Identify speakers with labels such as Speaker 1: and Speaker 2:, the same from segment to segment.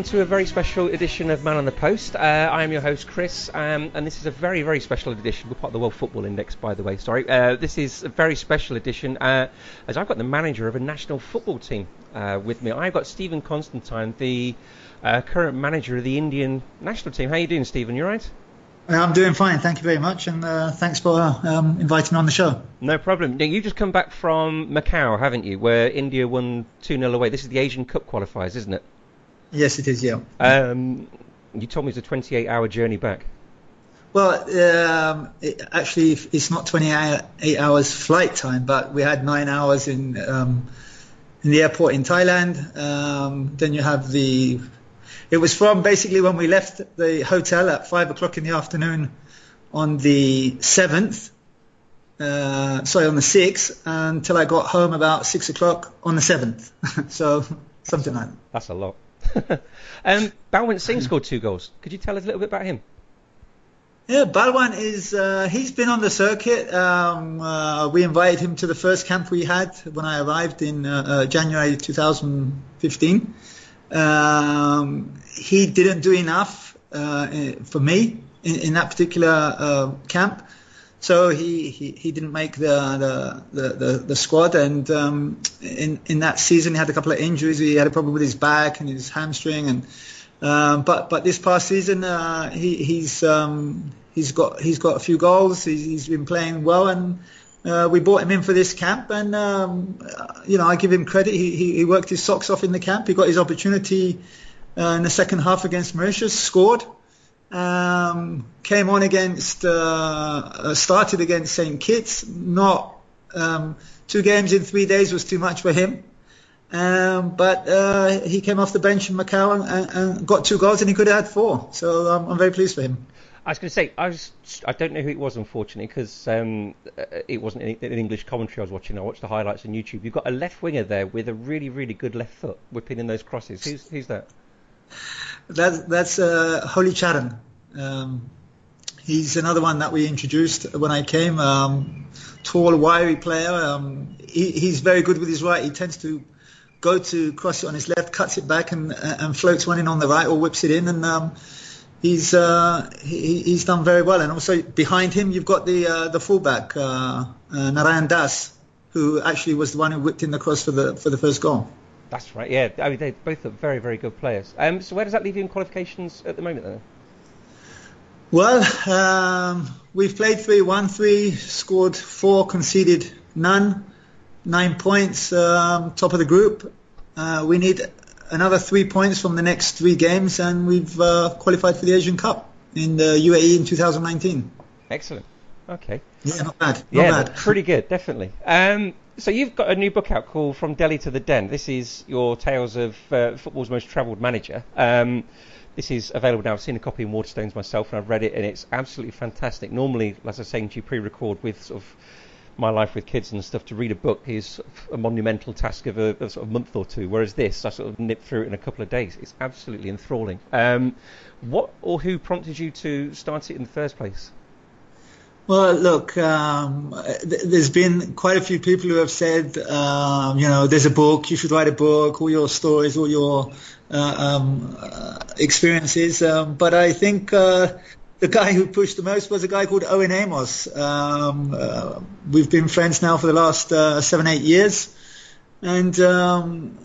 Speaker 1: Welcome to a very special edition of Man on the Post. Uh, I am your host Chris, um, and this is a very, very special edition. We're part of the World Football Index, by the way. Sorry, uh, this is a very special edition uh, as I've got the manager of a national football team uh, with me. I've got Stephen Constantine, the uh, current manager of the Indian national team. How are you doing, Stephen? You right?
Speaker 2: I'm doing fine, thank you very much, and uh, thanks for um, inviting me on the show.
Speaker 1: No problem. Now, you've just come back from Macau, haven't you, where India won 2 0 away? This is the Asian Cup qualifiers, isn't it?
Speaker 2: Yes, it is. Yeah.
Speaker 1: Um, you told me it's a 28 hour journey back.
Speaker 2: Well, um, it, actually, it's not 28 hours flight time, but we had nine hours in um, in the airport in Thailand. Um, then you have the. It was from basically when we left the hotel at five o'clock in the afternoon on the seventh. Uh, sorry, on the sixth, until I got home about six o'clock on the seventh. so something like that.
Speaker 1: That's a lot. um, Balwant Singh scored two goals. Could you tell us a little bit about him?
Speaker 2: Yeah, Balwant is uh, he's been on the circuit. Um, uh, we invited him to the first camp we had when I arrived in uh, uh January 2015. Um, he didn't do enough uh, for me in, in that particular uh, camp. So he, he, he didn't make the the, the, the squad, and um, in in that season he had a couple of injuries. He had a problem with his back and his hamstring, and um, but but this past season uh, he he's um, he's got he's got a few goals. He's, he's been playing well, and uh, we brought him in for this camp, and um, you know I give him credit. He, he, he worked his socks off in the camp. He got his opportunity uh, in the second half against Mauritius, scored. Um, came on against, uh, uh started against St. Kitts. Not um, two games in three days was too much for him. Um, but uh, he came off the bench in Macau and, and, got two goals, and he could have had four. So um, I'm very pleased for him.
Speaker 1: I was going to say I was I don't know who it was unfortunately because um, uh, it wasn't an English commentary I was watching. I watched the highlights on YouTube. You've got a left winger there with a really really good left foot whipping in those crosses. Who's who's that?
Speaker 2: That, that's uh, Holicharan. Um, he's another one that we introduced when I came. Um, tall, wiry player. Um, he, he's very good with his right. He tends to go to cross it on his left, cuts it back, and and floats one in on the right or whips it in. And um, he's uh, he, he's done very well. And also behind him, you've got the uh, the fullback uh, uh Narayan Das, who actually was the one who whipped in the cross for the for the first goal.
Speaker 1: That's right. Yeah, I mean they both are very very good players. Um, so where does that leave you in qualifications at the moment, then?
Speaker 2: Well, um, we've played 3 1 3, scored four, conceded none, nine points, um, top of the group. Uh, we need another three points from the next three games, and we've uh, qualified for the Asian Cup in the UAE in 2019.
Speaker 1: Excellent. Okay.
Speaker 2: Yeah, not bad. Not
Speaker 1: yeah,
Speaker 2: bad.
Speaker 1: pretty good, definitely. Um, so you've got a new book out called From Delhi to the Den. This is your tales of uh, football's most travelled manager. Um, this is available now. I've seen a copy in Waterstones myself, and I've read it, and it's absolutely fantastic. Normally, as I was saying to you, pre-record with sort of my life with kids and stuff, to read a book is a monumental task of a, sort of month or two. Whereas this, I sort of nip through it in a couple of days. It's absolutely enthralling. Um, what or who prompted you to start it in the first place?
Speaker 2: Well, look, um, th- there's been quite a few people who have said, um, you know, there's a book, you should write a book, all your stories, all your uh, um, uh, experiences. Um, but I think uh, the guy who pushed the most was a guy called Owen Amos. Um, uh, we've been friends now for the last uh, seven, eight years. And um,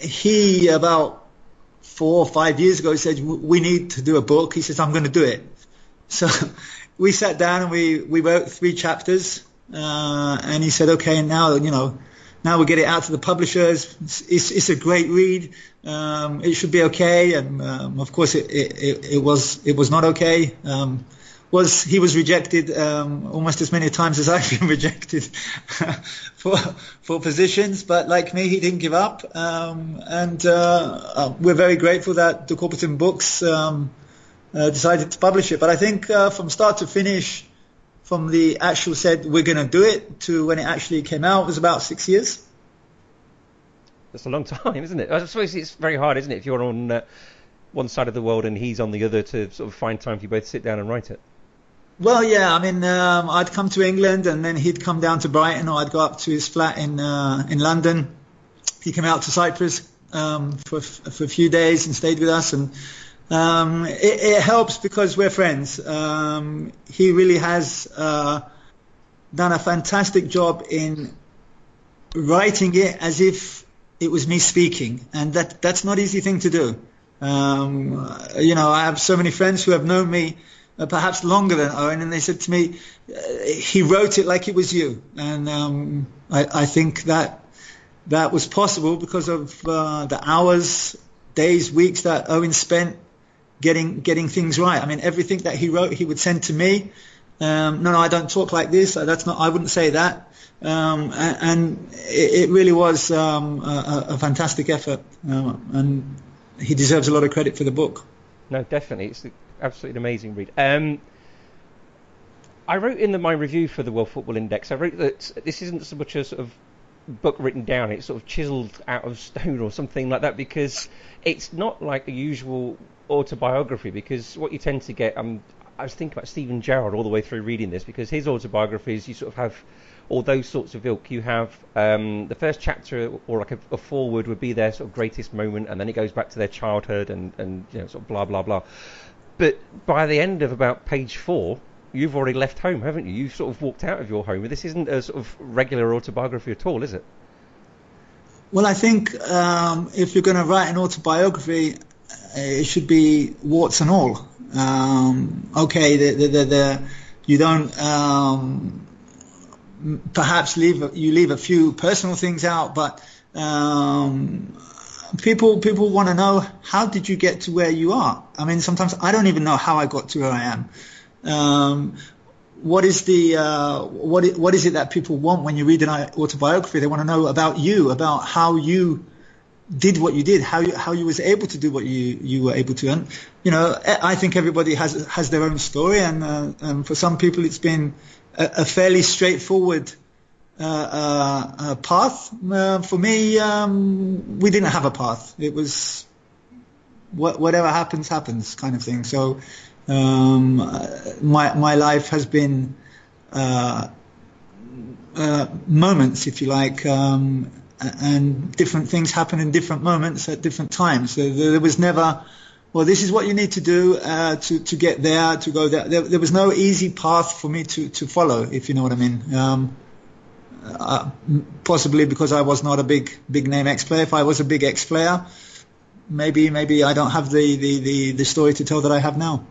Speaker 2: he about four or five years ago said we need to do a book. He says I'm going to do it. So we sat down and we we wrote three chapters. Uh, and he said, okay, now you know, now we get it out to the publishers. It's, it's, it's a great read. Um, it should be okay. And um, of course, it, it, it, was it was not okay. Um, was he was rejected um, almost as many times as I've been rejected for for positions, but like me, he didn't give up, um, and uh, uh, we're very grateful that deCoubertin Books um, uh, decided to publish it. But I think uh, from start to finish, from the actual said we're going to do it to when it actually came out was about six years.
Speaker 1: That's a long time, isn't it? I suppose it's very hard, isn't it, if you're on uh, one side of the world and he's on the other to sort of find time for you both to sit down and write it.
Speaker 2: Well, yeah. I mean, um, I'd come to England, and then he'd come down to Brighton, or I'd go up to his flat in uh, in London. He came out to Cyprus um, for for a few days and stayed with us, and um, it, it, helps because we're friends. Um, he really has uh, done a fantastic job in writing it as if it was me speaking, and that that's not easy thing to do. Um, you know, I have so many friends who have known me uh, perhaps longer than Owen, and they said to me, uh, he wrote it like it was you, and um, I, I, think that that was possible because of uh, the hours, days, weeks that Owen spent getting getting things right. I mean, everything that he wrote, he would send to me. Um, no, no, I don't talk like this. That's not. I wouldn't say that. Um, and, it, really was um, a, a, fantastic effort, uh, and he deserves a lot of credit for the book.
Speaker 1: No, definitely, it's absolutely an amazing read. Um, I wrote in the, my review for the World Football Index. I wrote that this isn't so much a sort of book written down; it's sort of chiselled out of stone or something like that because it's not like the usual autobiography. Because what you tend to get, um, I was thinking about Steven Gerrard all the way through reading this because his autobiographies you sort of have all those sorts of ilk. You have um, the first chapter or like a, a, forward would be their sort of greatest moment, and then it goes back to their childhood and and you know sort of blah blah blah. But by the end of about page four, you've already left home, haven't you? You've sort of walked out of your home. This isn't a sort of regular autobiography at all, is it?
Speaker 2: Well, I think um, if you're going to write an autobiography, it should be warts and all. Um, okay, the, the, the, you don't um, perhaps leave you leave a few personal things out, but um, people people want to know how did you get to where you are. I mean, sometimes I don't even know how I got to where I am. Um, what is the uh, what what is it that people want when you read an autobiography? They want to know about you, about how you did what you did, how you, how you was able to do what you, you were able to. And you know, I think everybody has has their own story, and, uh, and for some people, it's been a, a fairly straightforward uh, uh, uh, path. for me, um, we didn't have a path. It was what, whatever happens, happens kind of thing. So um, my my life has been uh, uh, moments, if you like, um, and different things happen in different moments at different times. So there was never, well, this is what you need to do uh, to to get there, to go there. there. there. was no easy path for me to to follow, if you know what I mean. Um, uh, possibly because I was not a big big name ex player. If I was a big ex player, maybe maybe I don't have the, the, the, the story to tell that I have now.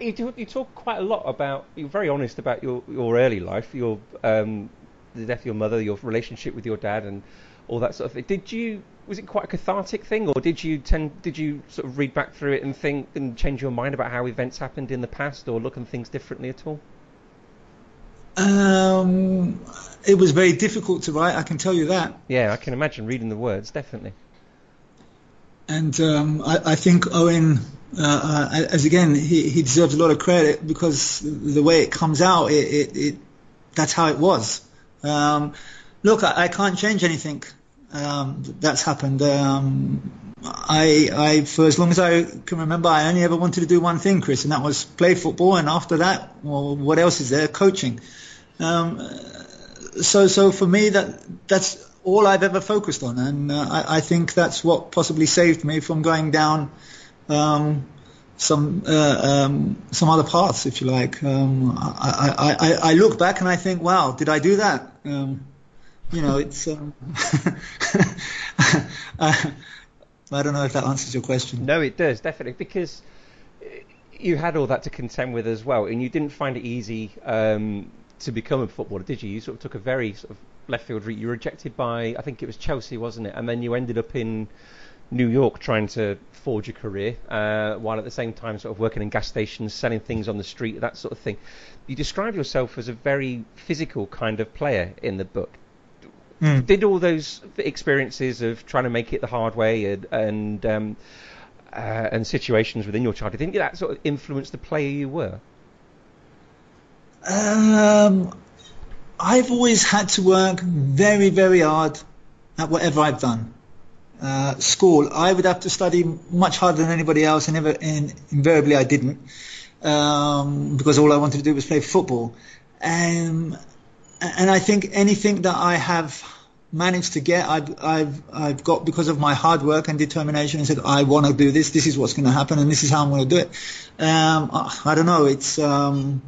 Speaker 1: You, do, you talk quite a lot about. You're very honest about your your early life, your um, the death of your mother, your relationship with your dad, and all that sort of thing. Did you was it quite a cathartic thing, or did you tend did you sort of read back through it and think and change your mind about how events happened in the past, or look at things differently at all?
Speaker 2: Um, it was very difficult to write. I can tell you that.
Speaker 1: Yeah, I can imagine reading the words definitely.
Speaker 2: And um, I, I, think Owen, uh, uh, as again, he, he, deserves a lot of credit because the way it comes out, it, it, it that's how it was. Um, look, I, I, can't change anything um, that's happened. Um, I, I, for as long as I can remember, I only ever wanted to do one thing, Chris, and that was play football. And after that, well, what else is there? Coaching. Um, so, so for me, that that's all I've ever focused on, and uh, I, I, think that's what possibly saved me from going down um, some uh, um, some other paths, if you like. Um, I, I, I, look back and I think, wow, did I do that? Um, you know, it's. Um, I don't know if that answers your question.
Speaker 1: No, it does definitely because you had all that to contend with as well, and you didn't find it easy um, to become a footballer, did you? You sort of took a very sort of left field route. You were rejected by, I think it was Chelsea, wasn't it? And then you ended up in New York trying to forge a career, uh, while at the same time sort of working in gas stations, selling things on the street, that sort of thing. You describe yourself as a very physical kind of player in the book. Mm. Did all those experiences of trying to make it the hard way and and, um, uh, and situations within your childhood, didn't that sort of influence the player you were?
Speaker 2: Um, I've always had to work very, very hard at whatever I've done. Uh, school, I would have to study much harder than anybody else, and, never, and invariably I didn't, um, because all I wanted to do was play football. Um, and I think anything that I have managed to get, I've, I've, I've got because of my hard work and determination and said, I want to do this, this is what's going to happen, and this is how I'm going to do it. Um, I don't know, it's, um,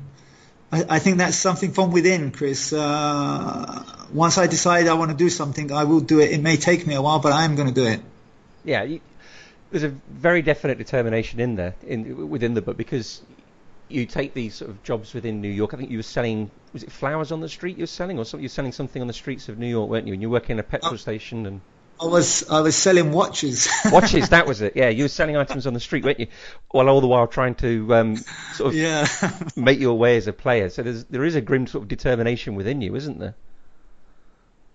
Speaker 2: I, I, think that's something from within, Chris. Uh, once I decide I want to do something, I will do it. It may take me a while, but I am going to do it.
Speaker 1: Yeah, you, there's a very definite determination in there, in within the book, because you take these sort of jobs within New York. I think you were selling, was it flowers on the street you were selling, or something? You were selling something on the streets of New York, weren't you? And you were working in a petrol oh. station and.
Speaker 2: I was I was selling watches.
Speaker 1: watches, that was it. Yeah, you were selling items on the street, weren't you? While all the while trying to um, sort of
Speaker 2: yeah.
Speaker 1: make your way as a player. So there's there is a grim sort of determination within you, isn't there?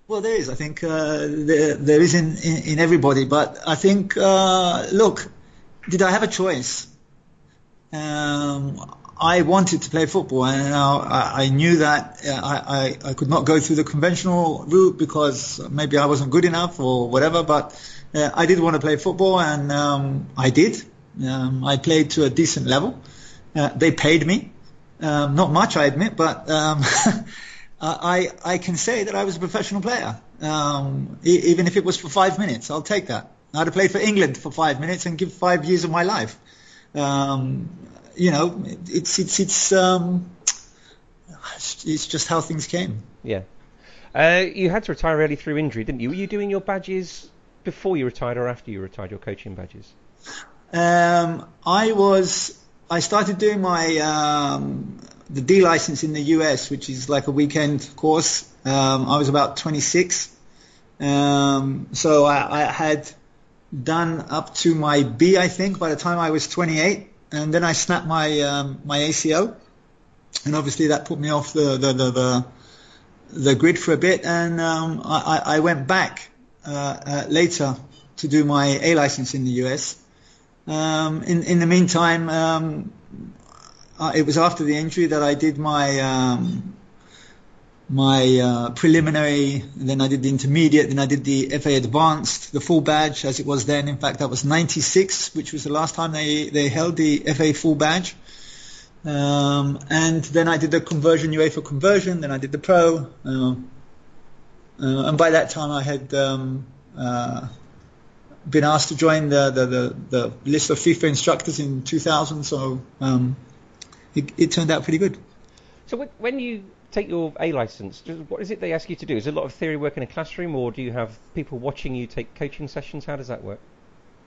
Speaker 2: Well, there is. I think uh, there, there is in, in, in everybody, but I think uh, look, did I have a choice? Um, I wanted to play football, and I, I knew that uh, I, I, I, could not go through the conventional route because maybe I wasn't good enough or whatever. But uh, I did want to play football, and um, I did. Um, I played to a decent level. Uh, they paid me, um, not much, I admit, but um, I I can say that I was a professional player. Um, e- even if it was for five minutes, I'll take that. I'd have played for England for five minutes and give five years of my life. Um, you know, it's it's it's um, it's just how things came.
Speaker 1: Yeah. Uh, you had to retire early through injury, didn't you? Were you doing your badges before you retired or after you retired? Your coaching badges.
Speaker 2: Um, I was. I started doing my um, the D license in the US, which is like a weekend course. Um, I was about 26, um, so I, I had done up to my B, I think, by the time I was 28 and then I snapped my um, my ACL, and obviously that put me off the the the, the, the grid for a bit, and um, I, I went back uh, uh, later to do my A license in the US. Um, in in the meantime, um, uh, it was after the injury that I did my um, my uh, preliminary, then I did the intermediate, then I did the FA Advanced, the full badge as it was then. In fact, that was 96, which was the last time they, they held the FA full badge. Um, and then I did the conversion, UEFA conversion, then I did the pro. Uh, uh, and by that time I had um, uh, been asked to join the, the, the, the, list of FIFA instructors in 2000, so um, it, it turned out pretty good.
Speaker 1: So when you take your A license, what is it they ask you to do? Is a lot of theory work in a classroom, or do you have people watching you take coaching sessions? How does that work?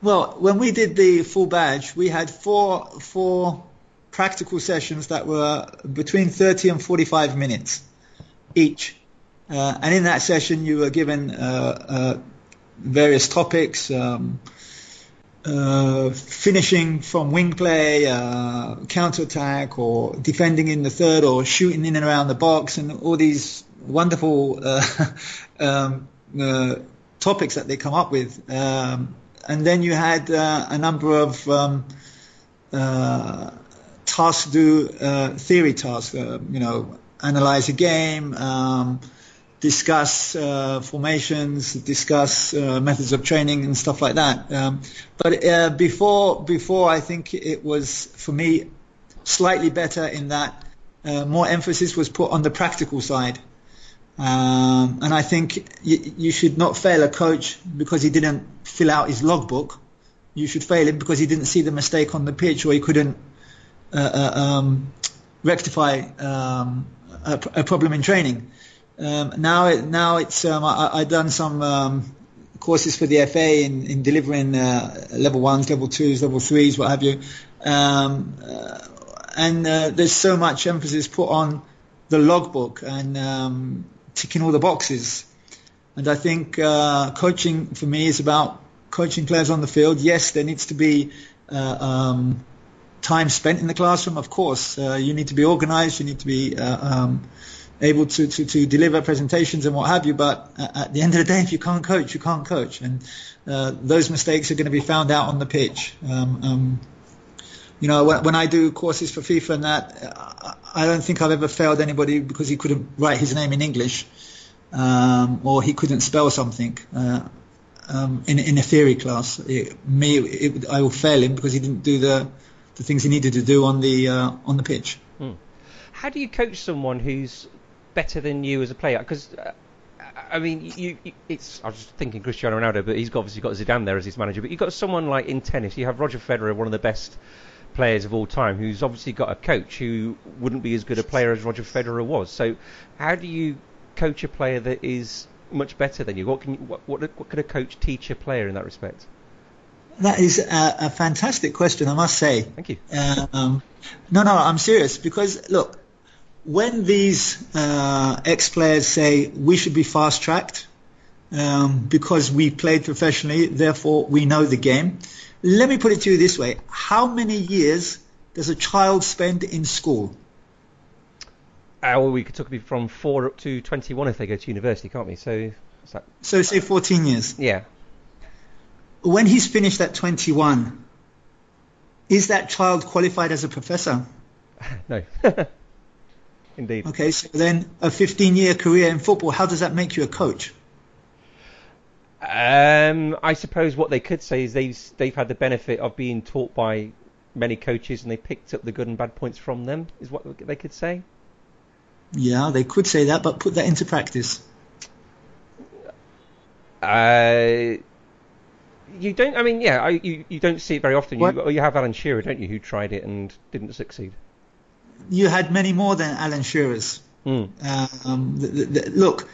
Speaker 2: Well, when we did the full badge, we had four four practical sessions that were between 30 and 45 minutes each. Uh, and in that session, you were given uh, uh, various topics, um, uh, finishing from wing play, uh, counter attack, or defending in the third, or shooting in and around the box, and all these wonderful uh, um, uh, topics that they come up with. Um, and then you had uh, a number of um, tasks, do theory tasks, you know, analyze a game. Discuss uh, formations, discuss uh, methods of training and stuff like that. Um, but uh, before, before I think it was for me slightly better in that uh, more emphasis was put on the practical side. Um, and I think y- you should not fail a coach because he didn't fill out his logbook. You should fail him because he didn't see the mistake on the pitch or he couldn't uh, uh, um, rectify um, a, a, problem in training. Um, now, it, now it's um, I, I've done some um, courses for the FA in, in delivering uh, level ones, level twos, level threes, what have you. Um, uh, and uh, there's so much emphasis put on the logbook and um, ticking all the boxes. And I think uh, coaching for me is about coaching players on the field. Yes, there needs to be uh, um, time spent in the classroom. Of course, uh, you need to be organised. You need to be um, able to, to, to deliver presentations and what have you. But at the end of the day, if you can't coach, you can't coach, and uh, those mistakes are going to be found out on the pitch. Um, um, you know, when, when, I do courses for FIFA and that, I don't think I've ever failed anybody because he couldn't write his name in English um, or he couldn't spell something. Uh, um, in, in a theory class, it, me, it, I will fail him because he didn't do the, the things he needed to do on the uh, on the pitch. Hmm.
Speaker 1: How do you coach someone who's better than you as a player? Because uh, I mean, you, you, it's. I was just thinking Cristiano Ronaldo, but he's obviously got Zidane there as his manager. But you've got someone like in tennis, you have Roger Federer, one of the best players of all time, who's obviously got a coach who wouldn't be as good a player as Roger Federer was. So, how do you coach a player that is much better than you? What can you, what, what, what can a coach teach a player in that respect?
Speaker 2: That is a, a fantastic question, I must say.
Speaker 1: Thank you.
Speaker 2: Um, no, no, I'm serious because look, when these uh, ex-players say we should be fast-tracked um, because we played professionally, therefore we know the game. Let me put it to you this way: How many years does a child spend in school?
Speaker 1: Uh, well, we could talk from four up to twenty-one if they go to university, can't we? So,
Speaker 2: so say fourteen years.
Speaker 1: Yeah.
Speaker 2: When he's finished at twenty-one, is that child qualified as a professor?
Speaker 1: no. Indeed.
Speaker 2: Okay, so then a 15 year career in football, how does that make you a coach?
Speaker 1: Um, I suppose what they could say is they've they've had the benefit of being taught by many coaches and they picked up the good and bad points from them. Is what they could say.
Speaker 2: Yeah, they could say that, but put that into practice.
Speaker 1: Uh, you don't. I mean, yeah, I, you you don't see it very often. You, you have Alan Shearer, don't you, who tried it and didn't succeed
Speaker 2: you had many more than Alan Shearer's. Mm. Um, the, the, the, look,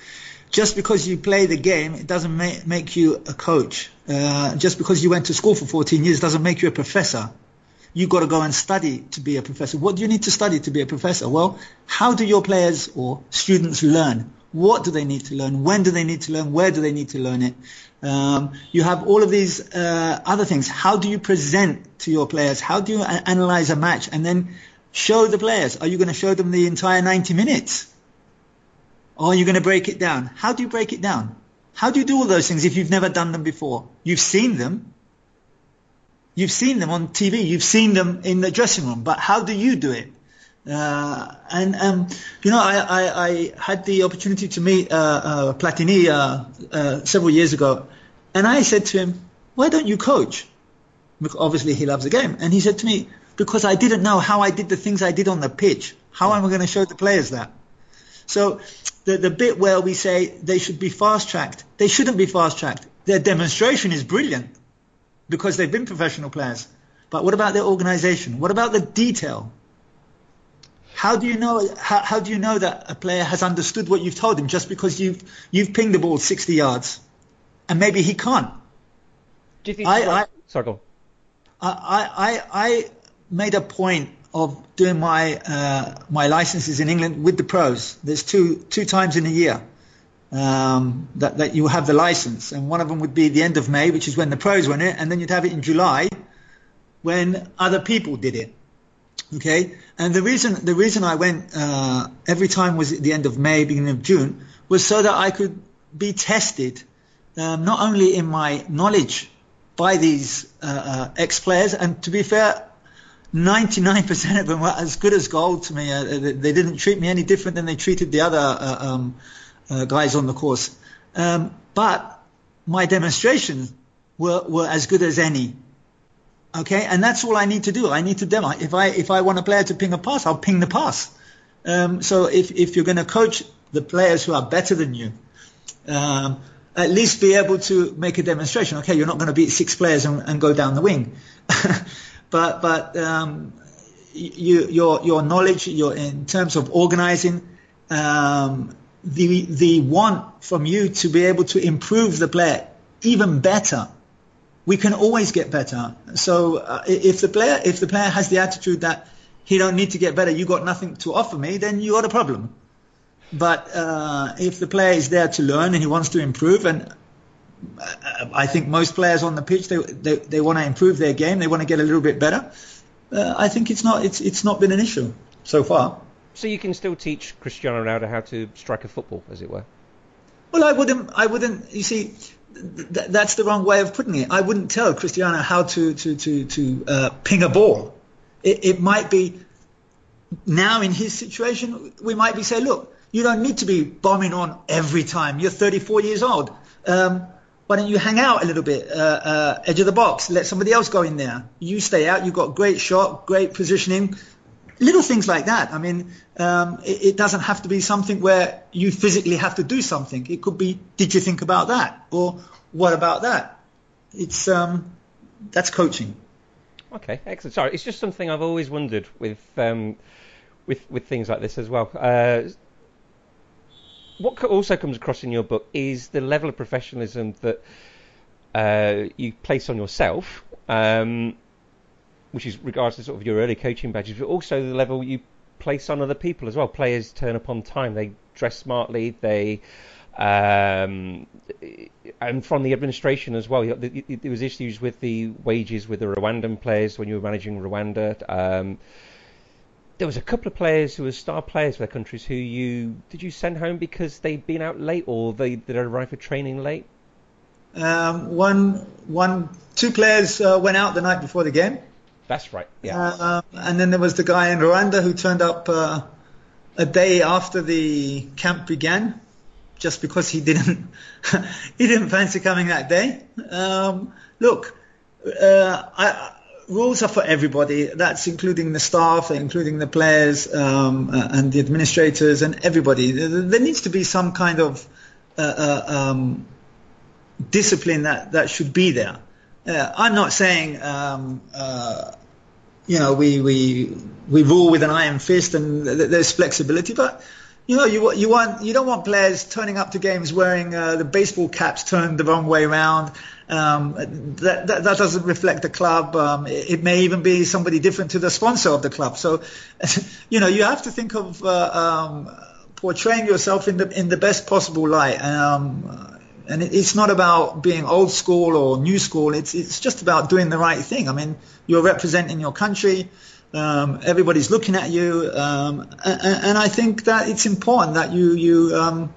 Speaker 2: just because you play the game, it doesn't make, make you a coach. Uh, just because you went to school for 14 years doesn't make you a professor. You've got to go and study to be a professor. What do you need to study to be a professor? Well, how do your players or students learn? What do they need to learn? When do they need to learn? Where do they need to learn it? Um, you have all of these uh, other things. How do you present to your players? How do you a- analyze a match? And then Show the players. Are you going to show them the entire 90 minutes? Or are you going to break it down? How do you break it down? How do you do all those things if you've never done them before? You've seen them. You've seen them on TV. You've seen them in the dressing room. But how do you do it? Uh, and um, you know, I, I, I, had the opportunity to meet uh, uh, Platini uh, uh, several years ago, and I said to him, "Why don't you coach?" Because obviously, he loves the game, and he said to me, because I didn't know how I did the things I did on the pitch. How hmm. am I going to show the players that? So the, the bit where we say they should be fast tracked, they shouldn't be fast tracked. Their demonstration is brilliant because they've been professional players. But what about their organization? What about the detail? How do you know? How, how do you know that a player has understood what you've told him just because you've you've pinged the ball 60 yards, and maybe he can't?
Speaker 1: Do you think? I, I, sorry, go.
Speaker 2: I, I, I made a point of doing my uh, my licenses in England with the pros. There's two two times in a year um, that that you have the license, and one of them would be the end of May, which is when the pros win it, and then you'd have it in July, when other people did it. Okay, and the reason the reason I went uh, every time was at the end of May, beginning of June, was so that I could be tested um, not only in my knowledge by these uh, uh ex players, and to be fair, 99% of them were as good as gold to me. Uh, they didn't treat me any different than they treated the other uh, um, uh, guys on the course. Um, but my demonstrations were, were as good as any. Okay, and that's all I need to do. I need to demo. If I if I want a player to ping a pass, I'll ping the pass. Um, so if if you're going to coach the players who are better than you, um, at least be able to make a demonstration. Okay, you're not going to beat six players and, and go down the wing. but but um, you, your your knowledge, your in terms of organizing, um, the the want from you to be able to improve the player even better. We can always get better. So uh, if the player if the player has the attitude that he don't need to get better, you got nothing to offer me, then you got a problem. But uh, if the player is there to learn and he wants to improve, and I think most players on the pitch they they, they want to improve their game, they want to get a little bit better. Uh, I think it's not it's it's not been an issue so far.
Speaker 1: So you can still teach Cristiano Ronaldo how to strike a football, as it were.
Speaker 2: Well, I wouldn't. I wouldn't. You see, th- that's the wrong way of putting it. I wouldn't tell Cristiano how to to to to uh, ping a ball. It, it might be now in his situation, we might be saying, look, you don't need to be bombing on every time. You're 34 years old. Um, why don't you hang out a little bit, uh, uh, edge of the box, let somebody else go in there. You stay out. You've got great shot, great positioning little things like that. I mean, um, it, it, doesn't have to be something where you physically have to do something. It could be, did you think about that? Or what about that? It's, um, that's coaching.
Speaker 1: Okay, excellent. Sorry, it's just something I've always wondered with, um, with, with things like this as well. Uh, what also comes across in your book is the level of professionalism that uh, you place on yourself um, which is regards to sort of your early coaching badges, but also the level you place on other people as well. Players turn up on time, they dress smartly, they um, and from the administration as well. There was issues with the wages with the Rwandan players when you were managing Rwanda. Um, there was a couple of players who were star players for their countries who you did you send home because they'd been out late or they they arrived for training late.
Speaker 2: Um, one, one, two players uh, went out the night before the game.
Speaker 1: That's right. Yeah. Uh,
Speaker 2: and then there was the guy in Rwanda who turned up uh, a day after the camp began, just because he didn't he didn't fancy coming that day. Um, look, uh, I, rules are for everybody. That's including the staff, including the players um, uh, and the administrators and everybody. There needs to be some kind of uh, uh, um, discipline that, that should be there. Uh, I'm not saying um, uh, you know, we, we, we rule with an iron fist and there's flexibility, but you know, you, you want, you don't want players turning up to games wearing uh, the baseball caps turned the wrong way around. Um, that, that, that doesn't reflect the club. Um, it, it, may even be somebody different to the sponsor of the club. So, you know, you have to think of uh, um, portraying yourself in the in the best possible light. Um, and it's not about being old school or new school. It's it's just about doing the right thing. I mean, you're representing your country. Um, everybody's looking at you, um, and, and, I think that it's important that you you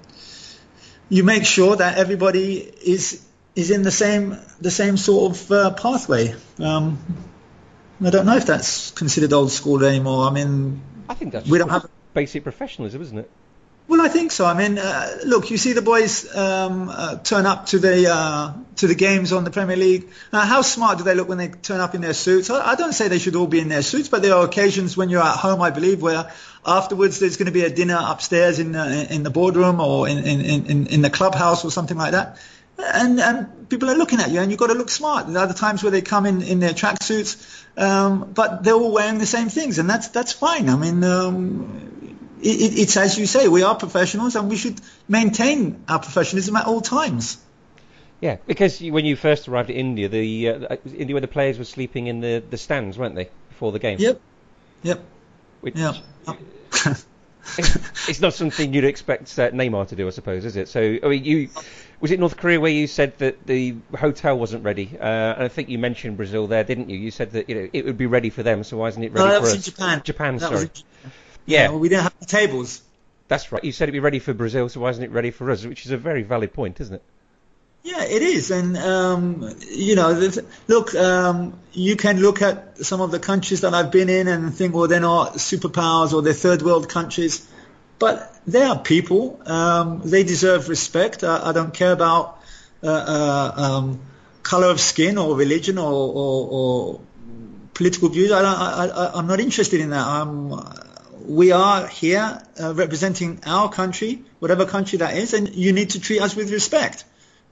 Speaker 2: you make sure that everybody is is in the same the same sort of uh, pathway. Um, I don't know if that's considered old school anymore. I mean,
Speaker 1: I think that's we don't have basic professionalism, isn't it?
Speaker 2: Well, I think so. I mean, uh, look, you see the boys um, uh, turn up to the uh, to the games on the Premier League. how smart do they look when they turn up in their suits? I, I, don't say they should all be in their suits, but there are occasions when you're at home, I believe, where afterwards there's going to be a dinner upstairs in uh, in the boardroom or in, in, in, in the clubhouse or something like that. And, and people are looking at you, and you've got to look smart. There are other times where they come in in their tracksuits, um, but they're all wearing the same things, and that's that's fine. I mean, um, it, it's as you say, we are professionals and we should maintain our professionalism at all times.
Speaker 1: Yeah, because when you first arrived at India, the uh, India where the players were sleeping in the, the stands, weren't they, before the game?
Speaker 2: Yep. Yep.
Speaker 1: Which, yep. it's not something you'd expect uh, Neymar to do, I suppose, is it? So, I mean, you was it North Korea where you said that the hotel wasn't ready? Uh, and I think you mentioned Brazil there, didn't you? You said that you know it would be ready for them, so why isn't it ready
Speaker 2: no,
Speaker 1: that
Speaker 2: was
Speaker 1: us?
Speaker 2: In Japan.
Speaker 1: Japan,
Speaker 2: that
Speaker 1: sorry.
Speaker 2: Yeah, well, we didn't have the tables.
Speaker 1: That's right. You said it'd be ready for Brazil, so why isn't it ready for us? Which is a very valid point, isn't it?
Speaker 2: Yeah, it is, and um, you know, look, um, you can look at some of the countries that I've been in and think, well, they're not superpowers or they're third world countries, but they are people. Um, they deserve respect. I, I don't care about uh, uh, um, color of skin or religion or, or, or political views. I, I'm not interested in that. I'm we are here uh, representing our country, whatever country that is, and you need to treat us with respect.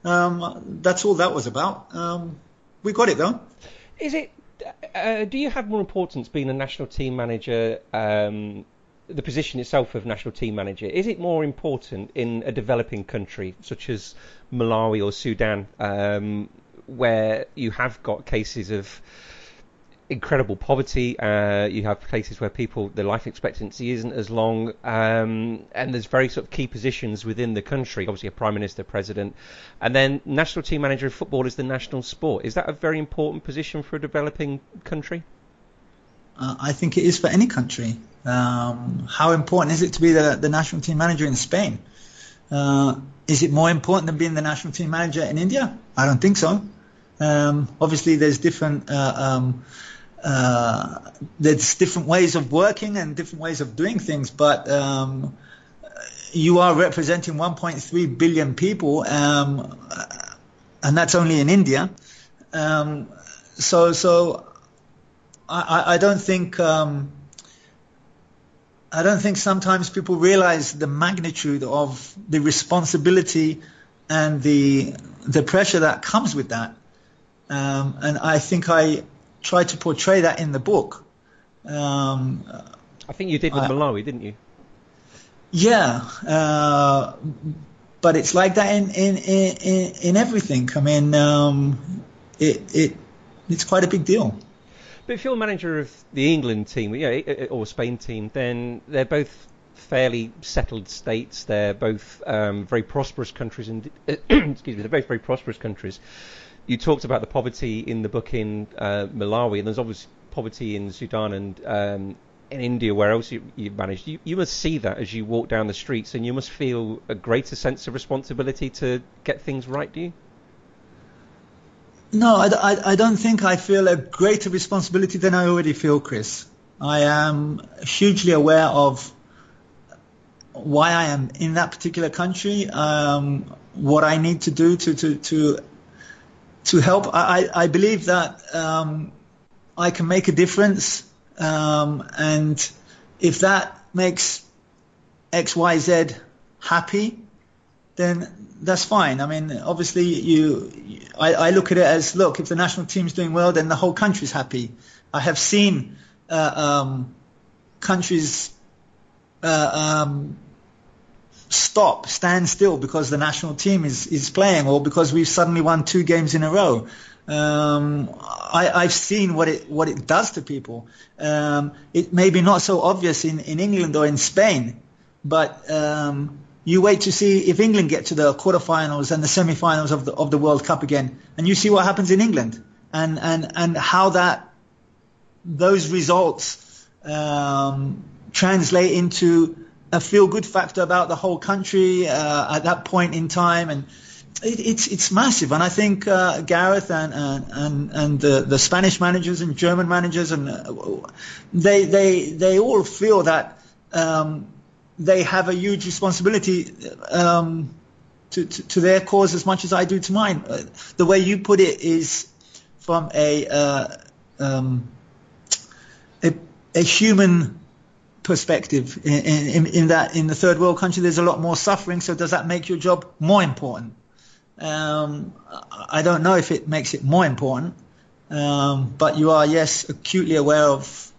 Speaker 2: Um, that's all that was about. Um, we got it though.
Speaker 1: Is it? Uh, do you have more importance being a national team manager um, the position itself of national team manager, is it more important in a developing country such as Malawi or Sudan, um, where you have got cases of incredible poverty. Uh, you have places where people, the life expectancy isn't as long, um, and there's very sort of key positions within the country. Obviously, a prime minister, president, and then national team manager of football is the national sport. Is that a very important position for a developing country?
Speaker 2: Uh, I think it is for any country. Um, how important is it to be the, the national team manager in Spain? Uh, is it more important than being the national team manager in India? I don't think so. Um, obviously, there's different uh, um, uh, there's different ways of working and different ways of doing things, but um, you are representing 1.3 billion people, um, and that's only in India. Um, so, so I, I don't think um, I don't think sometimes people realize the magnitude of the responsibility and the the pressure that comes with that. Um, and I think I tried to portray that in the book. Um,
Speaker 1: I think you did with I, Malawi, didn't you?
Speaker 2: Yeah, uh, but it's like that in in in, in everything. I mean, um, it it it's quite a big deal.
Speaker 1: But if you're manager of the England team, you know, or Spain team, then they're both fairly settled states. They're both um, very prosperous countries, and excuse me, they're both very prosperous countries you talked about the poverty in the book in uh, Malawi, and there's obviously poverty in Sudan and um, in India, where else you, have managed. You, you must see that as you walk down the streets, and you must feel a greater sense of responsibility to get things right. Do you?
Speaker 2: No, I, I, I don't think I feel a greater responsibility than I already feel, Chris. I am hugely aware of why I am in that particular country, um, what I need to do to, to, to to help. I, I believe that um, I can make a difference, um, and if that makes X, Y, Z happy, then that's fine. I mean, obviously, you, I, I look at it as look, if the national team's doing well, then the whole country's happy. I have seen uh, um, countries uh, um, stop, stand still because the national team is, is playing or because we've suddenly won two games in a row. Um, I, have seen what it what it does to people. Um, it may be not so obvious in, in England or in Spain, but um, you wait to see if England get to the quarterfinals and the semi-finals of the of the World Cup again, and you see what happens in England and and and how that those results um, translate into a feel good factor about the whole country uh, at that point in time, and it, it's it's massive. And I think uh, Gareth and and and the, the Spanish managers and German managers and uh, they they they all feel that um, they have a huge responsibility. Um, to, to, to, their cause as much as I do to mine. Uh, the way you put it is from a uh, um, a, a human perspective in, in, in, that in the third world country there's a lot more suffering so does that make your job more important um, I don't know if it makes it more important um, but you are yes acutely aware of